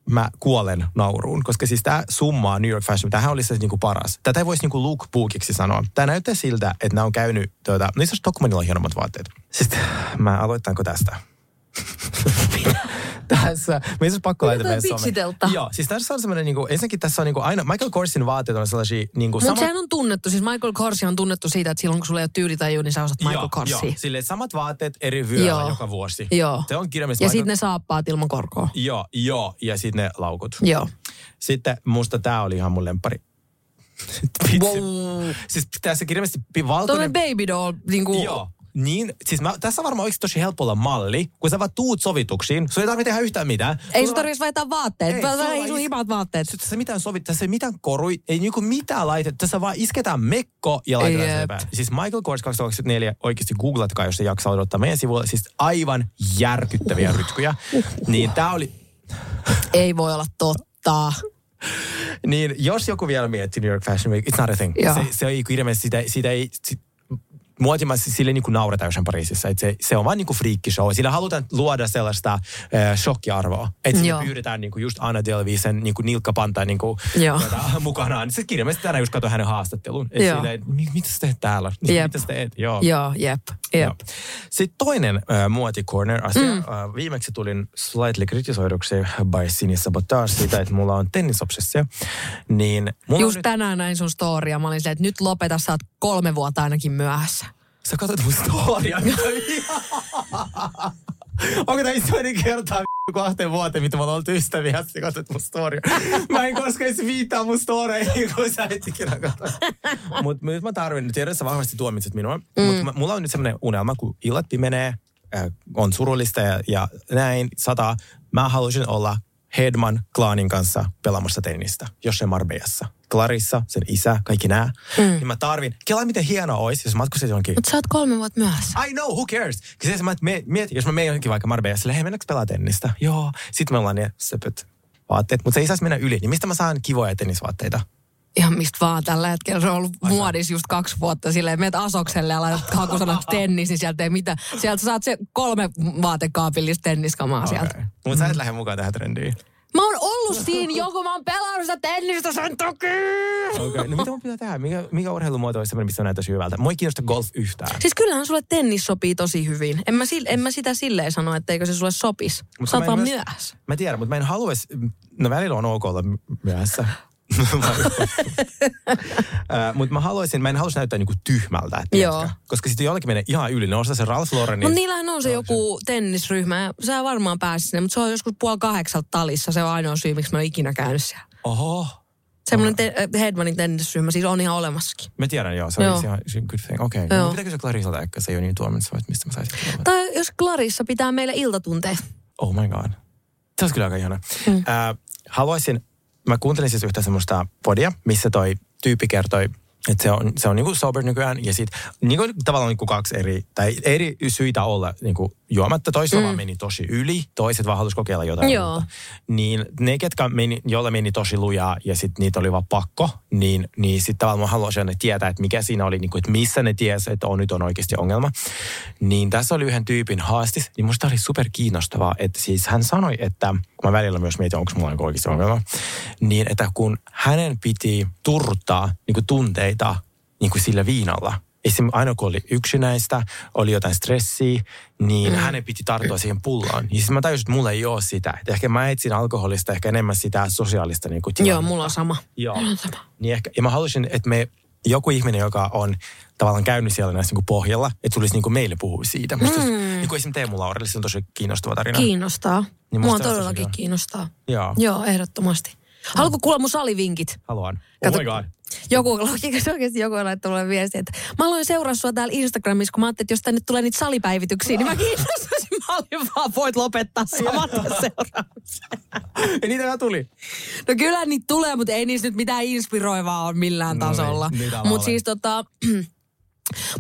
Speaker 4: mä kuolen nauruun, koska siis tämä summaa New York Fashion, tämähän oli se niinku paras. Tätä ei voisi niinku lookbookiksi sanoa. Tämä näyttää siltä, että nämä on käynyt, tuota, no itse asiassa Stockmanilla on hienommat vaatteet. Siis mä aloitanko tästä? Tässä, me asiassa pakko laittaa meidän some.
Speaker 2: pitsitelta?
Speaker 4: Joo, siis tässä on semmoinen, niinku, ensinnäkin tässä on niinku aina, Michael Korsin vaatteet on sellaisia niinku,
Speaker 2: Mutta sehän on tunnettu, siis Michael Korsi on tunnettu siitä, että silloin kun sulla ei ole tyylitaju, niin sä osat Michael
Speaker 4: joo,
Speaker 2: Korsia.
Speaker 4: joo, silleen samat vaatteet eri vyöllä
Speaker 2: Joo.
Speaker 4: joka vuosi.
Speaker 2: Joo.
Speaker 4: Se on kirjaimellisesti
Speaker 2: Ja
Speaker 4: Michael-
Speaker 2: sitten ne saappaat ilman korkoa.
Speaker 4: Joo, joo, ja sitten ne laukut.
Speaker 2: Joo.
Speaker 4: Sitten musta tämä oli ihan mun lempari. [LAUGHS] Pitsi.
Speaker 2: Wow.
Speaker 4: Siis tässä kirjallisesti
Speaker 2: Tuollainen
Speaker 4: valkoinen...
Speaker 2: baby doll, niin kuin,
Speaker 4: Joo. Niin, siis mä, tässä on varmaan oikeasti tosi helppo olla malli, kun sä vaan tuut sovituksiin, sun ei tarvitse tehdä yhtään mitään.
Speaker 2: ei sun tarvitsisi vaihtaa vaatteet.
Speaker 4: Ei, sulla
Speaker 2: ei sun himat vaatteet.
Speaker 4: Tässä ei mitään sovit, tässä ei mitään korui, ei niinku mitään laitetta, tässä vaan isketään mekko ja laitetaan
Speaker 2: Jep.
Speaker 4: se päälle. Siis Michael Kors 2024, oikeasti googlatkaa, jos se jaksaa odottaa meidän sivuilla, siis aivan järkyttäviä rytkyjä. Niin tää oli,
Speaker 2: Ei voi olla totta.
Speaker 4: Niin jos joku vielä miettii New York Fashion Week, it's not a thing.
Speaker 2: Joo.
Speaker 4: Se, se ei ilmeisesti, sitä, sitä ei, sit, muotimassa sille niin kuin nauretaan jossain Pariisissa. Et se, se on vaan niin kuin freakkishow. Sillä halutaan luoda sellaista äh, shokkiarvoa. Että sinne pyydetään niin kuin just Anna Delvisen niin kuin nilkkapanta niin kuin, tuota, [LAUGHS] mukanaan. Se kirjallisesti tänään just katsoin hänen haastattelun. Et
Speaker 2: Joo.
Speaker 4: silleen, "Mi- mitä sä teet täällä?
Speaker 2: Jep.
Speaker 4: Mitä sä teet? Joo.
Speaker 2: Joo, jep, jep.
Speaker 4: Joo. Sitten toinen äh, muoticorner-asia. Mm. Äh, viimeksi tulin slightly kritisoiduksi by Sini Sabotage siitä, että mulla on tennisobsessio. Niin mulla
Speaker 2: Just
Speaker 4: nyt,
Speaker 2: tänään näin sun storia. Mä olin silleen, että nyt lopeta, sä oot kolme vuotta ainakin myöhässä.
Speaker 4: Sä katsot mun storia. [LAUGHS] Onko tämä ensimmäinen kerta [LAUGHS] kahteen vuoteen, mitä me ollaan oltu ystäviä, että sä katsot mun storia. Mä en koskaan edes viittaa mun storeihin, [LAUGHS] kun sä et ikinä. Mutta nyt mä tarvin, tiedän, että sä vahvasti tuomitset minua, mm. mutta mulla on nyt semmoinen unelma, kun illat pimenee, äh, on surullista ja, ja näin, sataa. Mä haluaisin olla Hedman Klaanin kanssa pelaamassa tennistä, jossain Marbejassa. Clarissa, sen isä, kaikki nämä. Mm. Niin mä tarvin, kela miten hienoa olisi, jos matkustisit johonkin
Speaker 2: Mutta sä oot kolme vuotta myöhässä.
Speaker 4: I know, who cares? Se, mä mie- mietin, jos mä menen johonkin vaikka Marbella, silleen, hei, mennäänkö pelaa tennistä? Joo. Sitten me ollaan ne söpöt vaatteet, mutta se ei saisi mennä yli. Niin mistä mä saan kivoja tennisvaatteita?
Speaker 2: Ihan mistä vaan tällä hetkellä. Se on ollut muodissa just kaksi vuotta silleen. Meet Asokselle ja laitat hakusanaksi tennis, niin sieltä ei mitään. Sieltä saat se kolme vaatekaapillista tenniskamaa sieltä.
Speaker 4: Okay. Mutta sä et lähde mukaan tähän trendiin.
Speaker 2: Mä oon ollut siinä joku, mä oon pelannut sitä tennistä sen takia.
Speaker 4: Okei. Okay. No mitä mun pitää tehdä? Mikä, mikä urheilumuoto olisi semmoinen, missä on näyttäisi hyvältä? Mua ei kiinnosta golf yhtään.
Speaker 2: Siis kyllähän sulle tennis sopii tosi hyvin. En mä, en mä sitä silleen sano, etteikö se sulle sopisi. Sä oot vaan
Speaker 4: myös-
Speaker 2: myöhässä.
Speaker 4: Mä tiedän, mutta mä en haluaisi, no välillä on ok olla myöhässä. [LAUGHS] mutta mä haluaisin, mä en haluaisi näyttää niinku tyhmältä, tiedätkö?
Speaker 2: Joo.
Speaker 4: Koska sitten jollakin menee ihan yli. Ne ostaa se Ralph Lauren.
Speaker 2: Mutta niillähän on se joku tennisryhmä. ja Sä varmaan pääsit sinne, mutta se on joskus puoli kahdeksalta talissa. Se on ainoa syy, miksi mä oon ikinä käynyt siellä.
Speaker 4: Oho.
Speaker 2: Semmoinen te- äh, Hedmanin tennisryhmä siis on ihan olemassakin.
Speaker 4: Mä tiedän, joo. Se
Speaker 2: Joo.
Speaker 4: on ihan se on good thing. Okei. Okay.
Speaker 2: Joo.
Speaker 4: No, pitääkö se Clarisalta ehkä? Se ei ole niin tuomitseva, että mistä mä saisin.
Speaker 2: Tai jos Clarissa pitää meille iltatunteja.
Speaker 4: Oh my god. Se olisi kyllä aika ihana. Mm. Äh, haluaisin, mä kuuntelin siis yhtä semmoista podia, missä toi tyyppi kertoi, että se on, se on niinku sober nykyään ja sit niinku tavallaan niinku kaksi eri, tai eri syitä olla niinku juomatta. Toisella mm. vaan meni tosi yli, toiset vaan halusi kokeilla jotain
Speaker 2: Joo.
Speaker 4: muuta. Niin ne, ketkä meni, joilla meni tosi lujaa ja sitten niitä oli vaan pakko, niin, niin sitten tavallaan mä haluaisin tietää, että mikä siinä oli, niinku, että missä ne tiesi, että on nyt on oikeasti ongelma. Niin tässä oli yhden tyypin haastis, niin musta oli super kiinnostavaa, että siis hän sanoi, että, kun mä välillä myös mietin, onko mulla niinku oikeasti ongelma, niin että kun hänen piti turruttaa niinku tunteita niinku sillä viinalla, Esimerkiksi aina kun oli yksinäistä, oli jotain stressiä, niin mm. hänen piti tarttua siihen pulloon. Ja siis mä tajusin, että mulla ei ole sitä. Että ehkä mä etsin alkoholista ehkä enemmän sitä sosiaalista niin kuin
Speaker 2: Joo, mulla on sama.
Speaker 4: Joo.
Speaker 2: Mulla on sama.
Speaker 4: Niin ehkä, ja mä haluaisin, että me, joku ihminen, joka on tavallaan käynyt siellä näissä niin kuin pohjalla, että tulisi niin kuin meille puhua siitä. Musta mm. niin kuin esimerkiksi Teemu Laurelle, se on tosi kiinnostava tarina.
Speaker 2: Kiinnostaa.
Speaker 4: Niin
Speaker 2: Mua todellakin kiinnostaa.
Speaker 4: Joo.
Speaker 2: Joo, ehdottomasti. Haluatko kuulla mun salivinkit?
Speaker 4: Haluan.
Speaker 2: Kato-
Speaker 4: Oh my god.
Speaker 2: Joku, oikeasti joku on laittanut mulle viestiä, että mä aloin seuraa sua täällä Instagramissa, kun mä ajattelin, että jos tänne tulee niitä salipäivityksiä, niin mä kiinnostuisin. Mä olin vaan, voit lopettaa samat seuraamisen.
Speaker 4: Ja niitä tuli.
Speaker 2: No kyllä niitä tulee, mutta ei niissä nyt mitään inspiroivaa ole millään
Speaker 4: No
Speaker 2: tasolla.
Speaker 4: niin,
Speaker 2: mutta siis tota...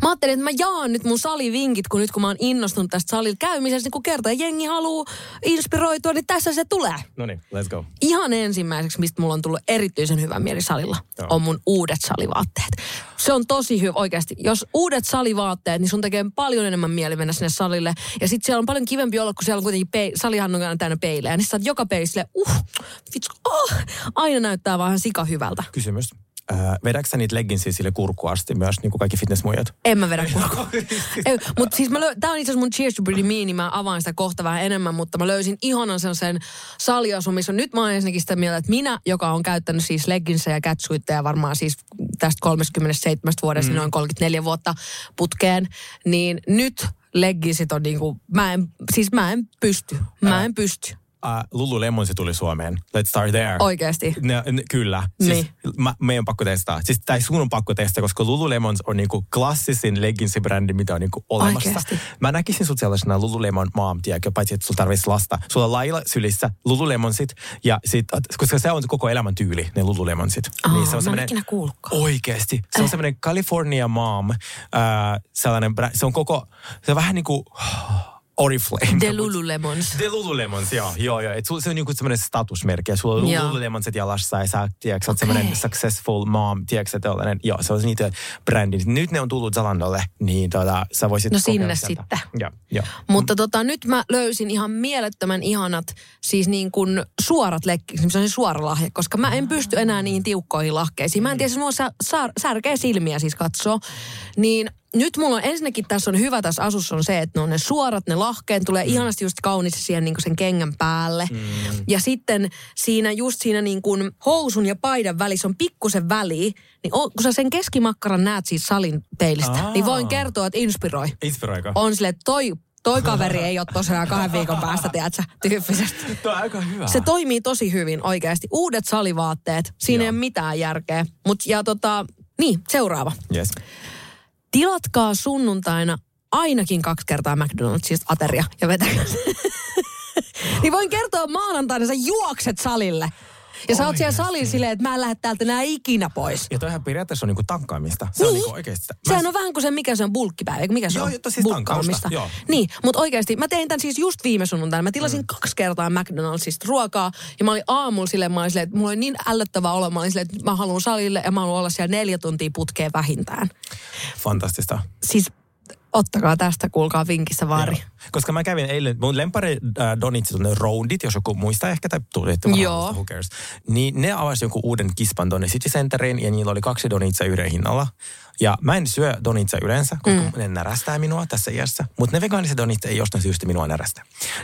Speaker 2: Mä ajattelin, että mä jaan nyt mun salivinkit, kun nyt kun mä oon innostunut tästä salilla käymisestä, niin kun kerta jengi haluaa inspiroitua, niin tässä se tulee.
Speaker 4: No niin, let's go.
Speaker 2: Ihan ensimmäiseksi, mistä mulla on tullut erityisen hyvä mieli salilla,
Speaker 4: Joo.
Speaker 2: on mun uudet salivaatteet. Se on tosi hyvä oikeasti. Jos uudet salivaatteet, niin sun tekee paljon enemmän mieli mennä sinne salille. Ja sitten siellä on paljon kivempi olla, kun siellä on kuitenkin pei- salihan on aina täynnä peilejä. Niin sä joka peilissä silleen, uh, vitsi, oh, aina näyttää vähän sika hyvältä.
Speaker 4: Kysymys. Äh, vedätkö sä niitä legginsia sille kurkkuun asti myös, niin kuin kaikki fitnessmuijat?
Speaker 2: En mä vedä kurkua. [LAUGHS] mutta siis mä lö- tää on itse asiassa mun Cheers to Pretty Me, niin mä avaan sitä kohta vähän enemmän, mutta mä löysin ihanan sellaisen saliasun, missä on, nyt mä oon ensinnäkin sitä mieltä, että minä, joka on käyttänyt siis legginsejä ja catsuitteja varmaan siis tästä 37 vuodesta mm. noin 34 vuotta putkeen, niin nyt legginsit on niinku, mä en, siis mä en pysty, mä en pysty.
Speaker 4: Uh, Lululemon se tuli Suomeen. Let's start there.
Speaker 2: Oikeesti.
Speaker 4: Ne, ne, kyllä. Siis
Speaker 2: Niin.
Speaker 4: mä, meidän on pakko testaa. Siis, tai sun on pakko testaa, koska Lululemon on niinku klassisin legginsibrändi, mitä on niinku olemassa.
Speaker 2: Oikeesti?
Speaker 4: Mä näkisin sut sellaisena Lululemon mom, tiedätkö, paitsi että sulla tarvitsisi lasta. Sulla on lailla sylissä Lululemonsit, ja sit, koska se on koko elämän tyyli, ne Lululemonsit.
Speaker 2: Aa,
Speaker 4: niin se on
Speaker 2: mä en
Speaker 4: semmoinen-
Speaker 2: ikinä kuullutkaan.
Speaker 4: Oikeesti. Se on semmoinen California mom, äh, sellainen, se on koko, se on vähän niin kuin Oriflame.
Speaker 2: The Lululemons.
Speaker 4: The Lululemons, joo. joo, joo. Et sul, se on niinku semmoinen statusmerkki. Ja sulla on
Speaker 2: Joo.
Speaker 4: Lululemonset jalassa ja sä, tiedätkö, sä oot
Speaker 2: Okei.
Speaker 4: semmoinen successful mom, tiedätkö, sä tällainen. Joo, se on niitä brändit. Nyt ne on tullut Zalandolle, niin tota, sä voisit
Speaker 2: No
Speaker 4: kokeilla
Speaker 2: sinne
Speaker 4: sieltä.
Speaker 2: sitten.
Speaker 4: Joo, joo.
Speaker 2: Mutta tota, nyt mä löysin ihan mielettömän ihanat, siis niin kuin suorat leggingsit, se on suora lahja, koska mä en pysty enää niin tiukkoihin lahkeisiin. Mä en tiedä, mulla sä, sär, särkeä silmiä siis katsoo. Niin nyt mulla on ensinnäkin tässä on hyvä tässä asussa on se, että ne on ne suorat, ne lahkeet, tulee ihanasti just kauniisti siihen niin sen kengän päälle. Mm. Ja sitten siinä just siinä niin kuin housun ja paidan välissä on pikkusen väli, niin o- kun sä sen keskimakkaran näet siitä salin peilistä,
Speaker 4: Aa.
Speaker 2: niin voin kertoa, että inspiroi
Speaker 4: Inspiroiko?
Speaker 2: on sille, toi, toi kaveri ei ole tosiaan kahden viikon päästä, tiedätkö, tyyppisesti. [LAUGHS]
Speaker 4: Tuo on aika hyvä.
Speaker 2: Se toimii tosi hyvin oikeasti. Uudet salivaatteet, siinä ei
Speaker 4: Joo.
Speaker 2: ole mitään järkeä. Mut ja tota, niin, seuraava.
Speaker 4: Yes.
Speaker 2: Tilatkaa sunnuntaina ainakin kaksi kertaa McDonald'sista ateria ja vetäkää [LAUGHS] niin voin kertoa maanantaina, sä juokset salille. Ja sä oot siellä salilla silleen, että mä en lähde täältä enää ikinä pois.
Speaker 4: Ja toihan periaatteessa on niinku tankkaamista. Se on
Speaker 2: Niin.
Speaker 4: niinku oikeasti. Mä-
Speaker 2: Sehän on vähän kuin se, mikä se on bulkkipäivä, mikä se
Speaker 4: Joo,
Speaker 2: on?
Speaker 4: joo, siis tankkausta, joo.
Speaker 2: Niin, mutta oikeasti mä tein tämän siis just viime sunnuntaina. Mä tilasin mm. kaksi kertaa McDonaldsista ruokaa ja mä olin aamulla silleen, mä olin silleen, että mulla oli niin ällöttävä olo. Mä olin silleen, että mä haluan salille ja mä haluan olla siellä neljä tuntia putkeen vähintään.
Speaker 4: Fantastista.
Speaker 2: Siis ottakaa tästä, kuulkaa vinkissä vaari.
Speaker 4: Joo. Koska mä kävin eilen, mun lempari äh, donitsit on ne roundit, jos joku muistaa ehkä, tai tunnette
Speaker 2: Joo.
Speaker 4: varmaan, who cares. Niin ne avasi jonkun uuden kispan tonne City Centeriin, ja niillä oli kaksi donitsa yhden hinnalla. Ja mä en syö donitsa yleensä, koska mm. ne närästää minua tässä iässä. Mutta ne vegaaniset donitsa ei jostain syystä minua närästä.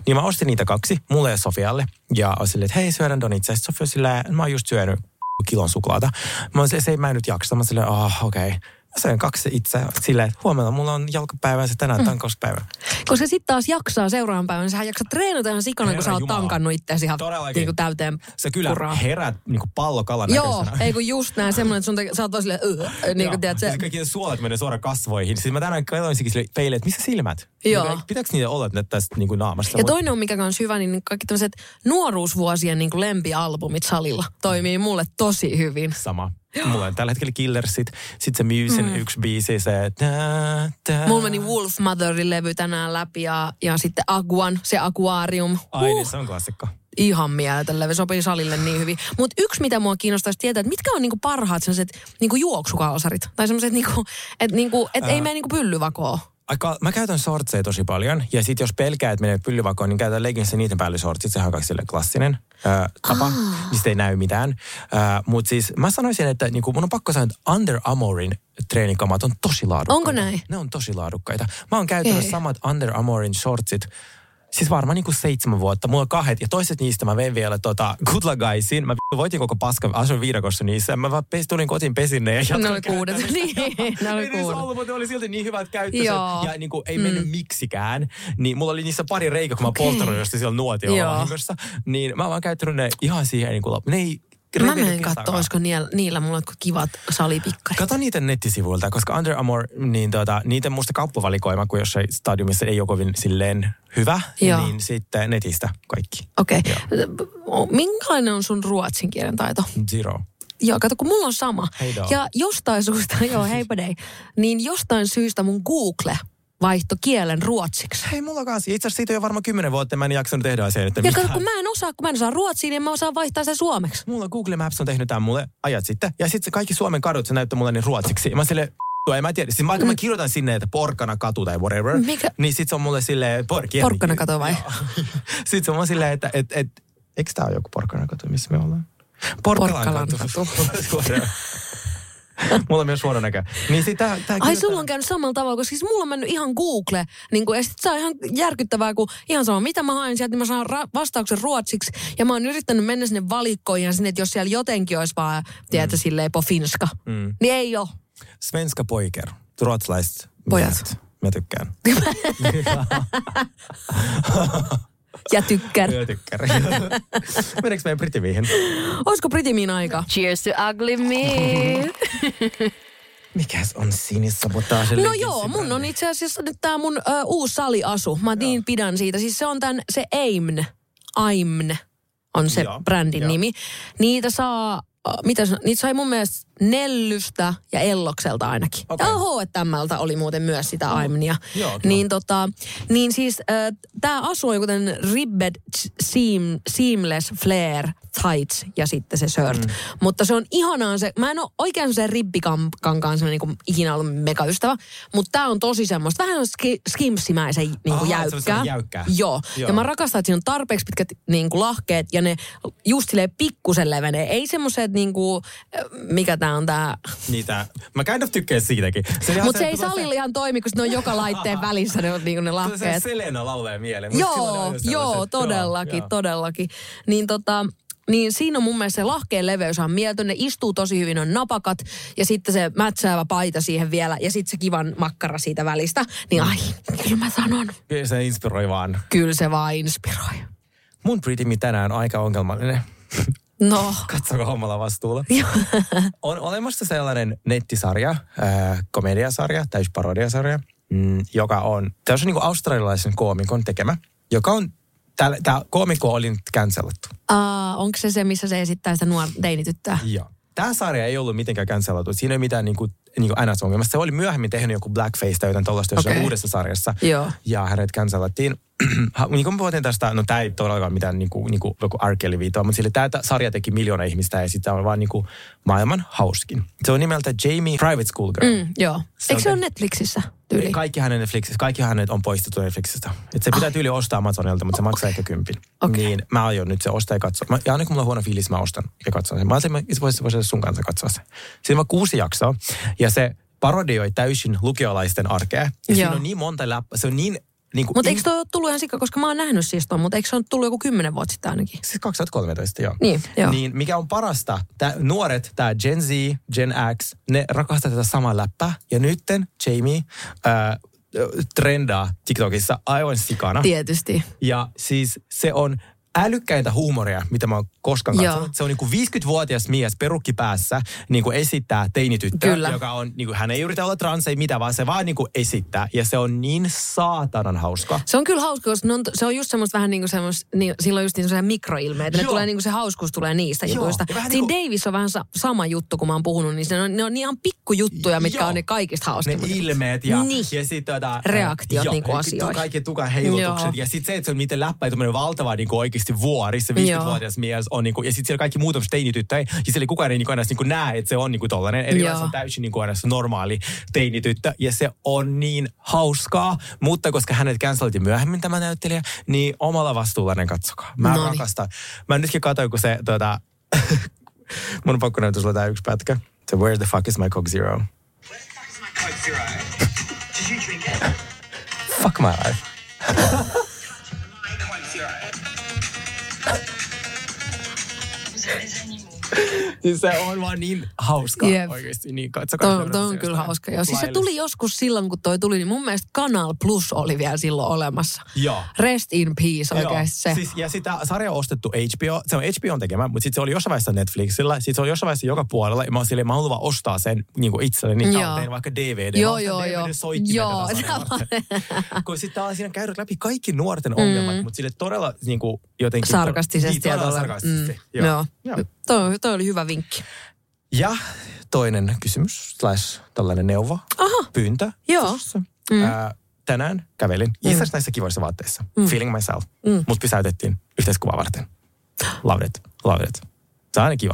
Speaker 4: Niin mä ostin niitä kaksi, mulle ja Sofialle. Ja olin silleen, että hei, syödään donitsa. Sofia silleen, mä oon just syönyt kilon suklaata. Mä olin silleen, se ei mä en nyt jaksa. Mä olin silleen, ah, okei. Okay. Söin kaksi itse silleen, että huomenna mulla on jalkapäivä ja se tänään mm. tankauspäivä.
Speaker 2: Koska sitten taas jaksaa seuraavan päivän, niin sähän jaksat treenata ihan sikana, kun
Speaker 4: Herra
Speaker 2: sä oot
Speaker 4: Jumala.
Speaker 2: tankannut itseäsi ihan niin kuin täyteen
Speaker 4: Sä kyllä
Speaker 2: puraa.
Speaker 4: herät niinku pallokalan
Speaker 2: Joo,
Speaker 4: näköisenä.
Speaker 2: ei kun just näin semmoinen, että sun te, sä oot silleen, öö, niin kuin tiedät,
Speaker 4: se...
Speaker 2: se,
Speaker 4: Kaikki suolet menee suoraan kasvoihin. Siis mä tänään katsoinkin sille peille, että missä silmät?
Speaker 2: Joo.
Speaker 4: Niinku, Pitääkö niitä olla että tästä niinku naamasta?
Speaker 2: Ja toinen on, mikä on hyvä, niin kaikki tämmöiset nuoruusvuosien niin kuin lempialbumit salilla toimii mulle tosi hyvin.
Speaker 4: Sama. Mulla on tällä hetkellä Killersit. Sitten se Musen mm. yksi biisi, se... Tää, tää.
Speaker 2: Mulla meni Wolf Motherin levy tänään läpi ja, ja sitten Aguan, se Aquarium.
Speaker 4: Ai niin,
Speaker 2: Huh,
Speaker 4: se on klassikko.
Speaker 2: ihan mieletön levy, sopii salille niin hyvin. Mutta yksi, mitä mua kiinnostaisi tietää, että mitkä on niinku parhaat sellaiset niinku juoksukalsarit? Tai sellaiset, niinku, että niinku, et ei mene niinku pyllyvakoon.
Speaker 4: Aika, mä käytän shortseja tosi paljon. Ja sitten jos pelkää, että menee pyllyvakoon, niin käytän leggings ja niiden päälle shortsit. Sehän on sille klassinen ää, tapa, mistä ei näy mitään. Mutta siis mä sanoisin, että niinku, mun on pakko sanoa, että Under Armourin treenikamat on tosi laadukkaita.
Speaker 2: Onko näin?
Speaker 4: Ne on tosi laadukkaita. Mä oon käyttänyt
Speaker 2: Ei.
Speaker 4: samat Under Armourin shortsit Siis varmaan niin kuin seitsemän vuotta. Mulla on kahdet ja toiset niistä mä vein vielä tota Good Luck Guysin. Mä voitin koko paska, asuin viidakossa niissä. Mä vaan pes, tulin kotiin pesin ne ja jatkoin
Speaker 2: Ne oli kuudet.
Speaker 4: käyttämistä. [LAUGHS]
Speaker 2: Niin, ne oli kuudet.
Speaker 4: ollut, mutta ne oli silti niin hyvät käyttöiset.
Speaker 2: Joo.
Speaker 4: Ja niin kuin, ei mennyt miksikään. Niin mulla oli niissä pari reikä, kun mä
Speaker 2: Okei.
Speaker 4: polttanut jostain siellä nuotiolla. Niin mä oon vaan käyttänyt ne ihan siihen niin kuin, lop- ne ei
Speaker 2: Mä menen katsoa, olisiko niillä, niillä mulla jotkut kivat salipikkarit.
Speaker 4: Kato niiden nettisivuilta, koska Under Armour, niin tota, niiden musta kauppavalikoima, kun jossain stadiumissa ei ole kovin silleen hyvä,
Speaker 2: Joo.
Speaker 4: niin sitten netistä kaikki.
Speaker 2: Okei. Okay. Minkälainen on sun ruotsin kielen taito?
Speaker 4: Zero.
Speaker 2: Joo, kato, kun mulla on sama.
Speaker 4: Hei do.
Speaker 2: Ja jostain syystä, [LAUGHS] joo, heipä dei, niin jostain syystä mun Google vaihto kielen ruotsiksi.
Speaker 4: Hei, mulla kanssa. Itse asiassa siitä on jo varmaan kymmenen vuotta, mä en jaksanut tehdä asiaa, että
Speaker 2: Ja
Speaker 4: mitään.
Speaker 2: kun mä en osaa, kun mä en osaa ruotsia, niin mä osaan vaihtaa sen suomeksi.
Speaker 4: Mulla Google Maps on tehnyt tämän mulle ajat sitten. Ja sitten kaikki Suomen kadut, se näyttää mulle niin ruotsiksi. Ja mä sille en mä tiedä. Siis vaikka mä kirjoitan sinne, että porkkana katu tai whatever.
Speaker 2: Mm. Mikä?
Speaker 4: Niin sit se on mulle silleen, porkki.
Speaker 2: Porkkana katu vai? [LAUGHS]
Speaker 4: Sitten se on mulle silleen, että et, et, eikö tää ole joku porkkana katu, missä me ollaan?
Speaker 2: Porkkalan
Speaker 4: Porkkalan katu. [LAUGHS] Suoraan. [LAUGHS] Mulla on myös suora näkö. Niin sit tää,
Speaker 2: Ai sulla on käynyt samalla tavalla, koska siis mulla on mennyt ihan Google, niin kun, ja sit se on ihan järkyttävää, kun ihan sama, mitä mä haen sieltä, niin mä saan ra- vastauksen ruotsiksi, ja mä oon yrittänyt mennä sinne valikkoihin ja sinne, että jos siellä jotenkin olisi vaan, tiedätkö, silleen på finska,
Speaker 4: Mm.
Speaker 2: niin ei oo.
Speaker 4: Svenska poiker. Ruotsalaiset
Speaker 2: Pojat.
Speaker 4: Mä tykkään. [LAUGHS] [LAUGHS]
Speaker 2: Ja tykkär.
Speaker 4: Mä tykkään. [LAUGHS] Meneekö meidän Britimiihin?
Speaker 2: Olisiko Britimiin aika?
Speaker 3: Cheers to ugly me. [LAUGHS]
Speaker 4: Mikäs on sinisabotage?
Speaker 2: No joo, mun on itse asiassa nyt tää mun ö, uusi saliasu. Mä niin pidän siitä. Siis se on tän, se Aimn. Aimn on se
Speaker 4: Joo,
Speaker 2: brändin
Speaker 4: joo.
Speaker 2: nimi. Niitä saa, mitä niitä sai mun mielestä Nellystä ja Ellokselta ainakin.
Speaker 4: Okei.
Speaker 2: Ja H&Mltä oli muuten myös sitä Aimnia.
Speaker 4: Joo,
Speaker 2: niin tota, niin siis äh, tää asu on kuten ribbed seam, seamless flare tights ja sitten se shirt. Mm. Mutta se on ihanaa se, mä en ole oikein se ribbikankaan semmoinen niin ikinä ollut megaystävä, mutta tää on tosi semmoista, vähän ski, skimsimäisen niin
Speaker 4: Aha,
Speaker 2: kuin
Speaker 4: on
Speaker 2: jäykkää.
Speaker 4: jäykkää.
Speaker 2: Joo.
Speaker 4: Joo.
Speaker 2: ja mä rakastan, että siinä on tarpeeksi pitkät niin kuin lahkeet ja ne just silleen pikkusen levenee. Ei semmoiset niin kuin, mikä tää on tää,
Speaker 4: Niitä, mä kind of tykkään siitäkin. Se
Speaker 2: mutta se ei salilla ihan toimi, kun ne on joka laitteen [LAUGHS] välissä ne, on niin ne
Speaker 4: Se, se
Speaker 2: lahkeet.
Speaker 4: Selena laulee mieleen.
Speaker 2: Joo, joo, todellakin,
Speaker 4: joo.
Speaker 2: todellakin. Niin tota, niin siinä on mun mielestä se lahkeen leveys on mieltön. Ne istuu tosi hyvin, on napakat ja sitten se mätsäävä paita siihen vielä ja sitten se kivan makkara siitä välistä. Niin ai, kyllä mä sanon.
Speaker 4: Kyllä se inspiroi vaan.
Speaker 2: Kyllä se vaan inspiroi.
Speaker 4: Mun Britimi tänään on aika ongelmallinen. [LAUGHS]
Speaker 2: No,
Speaker 4: Katsoko hommalla vastuulla? [LAUGHS] on olemassa sellainen nettisarja, äh, komediasarja, täysparodiasarja, mm, joka on, tämä on niin kuin australialaisen koomikon tekemä, joka on, tämä koomikko oli nyt cancelattu.
Speaker 2: uh, onko se se, missä se esittää sitä nuor teinityttöä?
Speaker 4: Joo. Tämä sarja ei ollut mitenkään cancelattu. Siinä ei mitään niin kuin, niin NS-ongelmasta. Se oli myöhemmin tehnyt joku blackface tai jotain tuollaista
Speaker 2: Okei.
Speaker 4: uudessa sarjassa.
Speaker 2: Joo.
Speaker 4: Ja hänet cancelattiin. [CLEARS THROAT] Ha- niin kuin puhuttiin tästä, no tämä ei todellakaan mitään niin kuin, niin kuin joku R. Kelly viitoa, mutta sille tämä sarja teki miljoona ihmistä ja sitä on vaan niin kuin maailman hauskin. Se on nimeltä Jamie Private School Girl.
Speaker 2: Mm, joo.
Speaker 4: Se
Speaker 2: Eikö
Speaker 4: on
Speaker 2: se ole
Speaker 4: te-
Speaker 2: Netflixissä tyyli?
Speaker 4: Kaikki hänen Netflixissä, kaikki hänet on poistettu Netflixistä. Et se pitää tyyli ostaa Amazonilta, mutta se maksaa ehkä kympin.
Speaker 2: Okei.
Speaker 4: Niin mä aion nyt se ostaa ja katsoa. Mä, ja aina kun mulla on huono fiilis, mä ostan ja katson sen. Mä ajattelin, että voisin voisi sun kanssa katsoa se. Siinä on kuusi jaksoa ja se parodioi täysin lukiolaisten arkea. Ja siinä on niin monta läppää, se on niin... niin
Speaker 2: Mutta eikö toi ole tullut ihan sika, koska mä oon nähnyt siis ton, mutta eikö se ole tullut joku kymmenen vuotta sitten ainakin?
Speaker 4: Siis 2013, joo.
Speaker 2: Niin, joo.
Speaker 4: Niin mikä on parasta, tää, nuoret, tämä Gen Z, Gen X, ne rakastaa tätä samaa läppää. Ja nytten Jamie ää, trendaa TikTokissa aivan sikana.
Speaker 2: Tietysti.
Speaker 4: Ja siis se on älykkäintä huumoria, mitä mä oon koskaan
Speaker 2: Joo.
Speaker 4: katsonut. Se on niinku 50-vuotias mies perukki päässä niinku esittää teinityttöä,
Speaker 2: Kyllä.
Speaker 4: joka on, niinku, hän ei yritä olla trans, ei mitään, vaan se vaan niinku esittää. Ja se on niin saatanan hauska.
Speaker 2: Se on kyllä hauska, koska ne on, se on just semmoista vähän niin kuin semmoista, niin, silloin just niin semmoisia mikroilmeitä. Ne
Speaker 4: Joo.
Speaker 2: tulee niin kuin se hauskuus tulee niistä
Speaker 4: Joo,
Speaker 2: jutuista. Siinä
Speaker 4: niin kuin-
Speaker 2: Davis on vähän sa- sama juttu, kun mä oon puhunut, niin se on, ne on ihan pikkujuttuja, mitkä
Speaker 4: Joo.
Speaker 2: on ne kaikista
Speaker 4: Ne
Speaker 2: hauskimmat.
Speaker 4: ilmeet ja,
Speaker 2: Niin.
Speaker 4: ja sitten tota,
Speaker 2: Reaktiot
Speaker 4: joo,
Speaker 2: niinku asioihin.
Speaker 4: Kaikki tukan heilutukset.
Speaker 2: Joo.
Speaker 4: Ja sitten se, että se on niiden läppä, valtava niinku oikeasti vuori, se 50-vuotias mies on niinku, ja sitten siellä kaikki muut on teinityttöjä. Ja siellä kukaan ei niinku aina niinku näe, että se on niinku tollainen. Eli se on täysin niinku se normaali teinityttö. Ja se on niin hauskaa, mutta koska hänet canceltiin myöhemmin tämä näyttelijä, niin omalla vastuullaan katsokaa. Mä
Speaker 2: Noniin.
Speaker 4: rakastan. Mä nytkin katsoin, kun se tota, [LAUGHS] mun on pakko näyttää sulle tää yksi pätkä. Se Where the fuck is my Coke Zero?
Speaker 5: Where the fuck is my Coke Zero? Did you drink it?
Speaker 4: Fuck my life. [LAUGHS] Siis se on vaan niin hauska
Speaker 2: Jep.
Speaker 4: oikeasti. Niin, katsokaa.
Speaker 2: Toi, toi on kyllä hauska. Joo. Siis se tuli joskus silloin, kun toi tuli, niin mun mielestä Canal Plus oli vielä silloin olemassa.
Speaker 4: Joo.
Speaker 2: Rest in peace oikeasti se.
Speaker 4: Siis, ja sitä sarja on ostettu HBO, se on HBOn tekemä, mutta sitten se oli jossain vaiheessa Netflixillä, sitten se oli jossain vaiheessa joka puolella, ja mä oon silleen, mä haluan vaan ostaa sen niin kuin itselleni
Speaker 2: Joo.
Speaker 4: talteen, vaikka DVD.
Speaker 2: Joo, joo, joo. Joo. [LAUGHS]
Speaker 4: Kun sitten on siinä käynyt läpi kaikki nuorten ongelmat, mutta sille todella niin kuin, jotenkin...
Speaker 2: Mm. Sarkastisesti
Speaker 4: Niin, todella sarkastisesti.
Speaker 2: Mm,
Speaker 4: Joo.
Speaker 2: joo.
Speaker 4: Joo.
Speaker 2: Toi, toi oli hyvä vinkki.
Speaker 4: Ja toinen kysymys, slash tällainen neuvo,
Speaker 2: Aha.
Speaker 4: pyyntö.
Speaker 2: Joo.
Speaker 4: Mm. Ää, tänään kävelin itse asiassa näissä kivoissa vaatteissa. Mm. Feeling myself. Mm. Mut pysäytettiin yhteiskuvaa varten. Laudet, laudet. Se on aina kiva.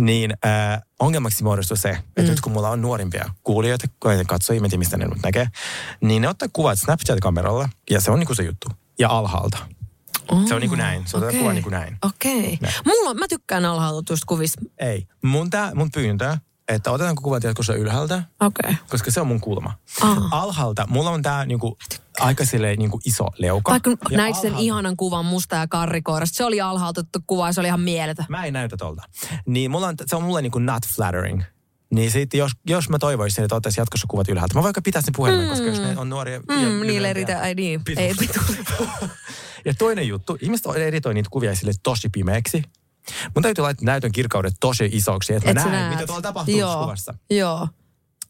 Speaker 4: Niin äh, ongelmaksi muodostui se, että mm. nyt kun mulla on nuorimpia kuulijoita, mä en tiedä mistä ne nyt näkee, niin ne ottaa kuvat Snapchat-kameralla ja se on niinku se juttu. Ja alhaalta. Se on niinku näin. Se otetaan
Speaker 2: Okei.
Speaker 4: kuva niinku näin.
Speaker 2: Okei.
Speaker 4: Näin.
Speaker 2: Mulla, on- mä tykkään alhaalta tuosta kuvista.
Speaker 4: Ei. Mun, tää, mun pyyntö, että otetaanko kuvat jatkossa ylhäältä,
Speaker 2: Okei.
Speaker 4: koska se on mun kulma.
Speaker 2: Aha.
Speaker 4: Alhaalta, mulla on tää niinku, aika silleen niinku iso leuka.
Speaker 2: Vaikka näit sen ihanan kuvan musta ja karrikoirasta. Se oli alhaalta otettu kuva ja se oli ihan mieletön.
Speaker 4: Mä en näytä tolta. Niin mulla on, se on mulle niinku not flattering. Niin sitten jos, jos mä toivoisin, että ottaisiin jatkossa kuvat ylhäältä. Mä vaikka pitäisin puhelimen, mm. koska jos ne on nuoria. ja
Speaker 2: Mm, niille
Speaker 4: lyhyempiä.
Speaker 2: eritä, ei niin.
Speaker 4: Pitu.
Speaker 2: Ei.
Speaker 4: Ja toinen juttu, ihmiset editoi niitä kuvia sille tosi pimeäksi. Mun täytyy laittaa näytön kirkaudet tosi isoksi, että mä
Speaker 2: Et sä
Speaker 4: näen,
Speaker 2: näet.
Speaker 4: mitä tuolla tapahtuu
Speaker 2: Joo.
Speaker 4: kuvassa.
Speaker 2: Joo.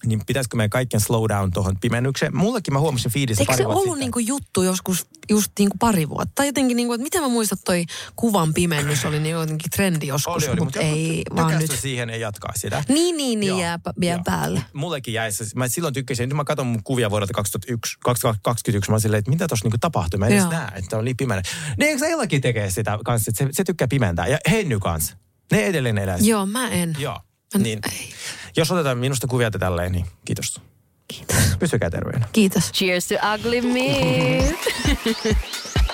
Speaker 4: Niin pitäisikö meidän kaikkien slow down tuohon pimennykseen? Mullekin mä huomasin fiidissä
Speaker 2: Eikö
Speaker 4: pari
Speaker 2: se ollut niinku juttu joskus just niinku pari vuotta? Tai jotenkin niinku, että miten mä muistan, toi kuvan pimennys oli niinku jotenkin trendi joskus,
Speaker 4: Oli, oli,
Speaker 2: mutta
Speaker 4: mutta
Speaker 2: ei vaan nyt.
Speaker 4: siihen ei jatkaa sitä.
Speaker 2: Niin, niin, niin jää, jää päälle.
Speaker 4: Mullekin jäi se. Mä silloin tykkäsin, nyt mä katson mun kuvia vuodelta 2001, 2021, mä oon silleen, että mitä tossa niinku tapahtui. Mä en edes näe, että on niin pimeä. Niin eikö Eillakin tekee sitä kanssa, että se, se tykkää pimentää. Ja Henny kanssa. Ne edelleen elää.
Speaker 2: Joo, mä en.
Speaker 4: Joo.
Speaker 2: Mä-
Speaker 4: Niin,
Speaker 2: ei.
Speaker 4: jos otetaan minusta kuvia te tälleen, niin kiitos.
Speaker 2: Kiitos.
Speaker 4: Pysykää terveenä.
Speaker 2: Kiitos.
Speaker 3: Cheers to ugly me. [LAUGHS]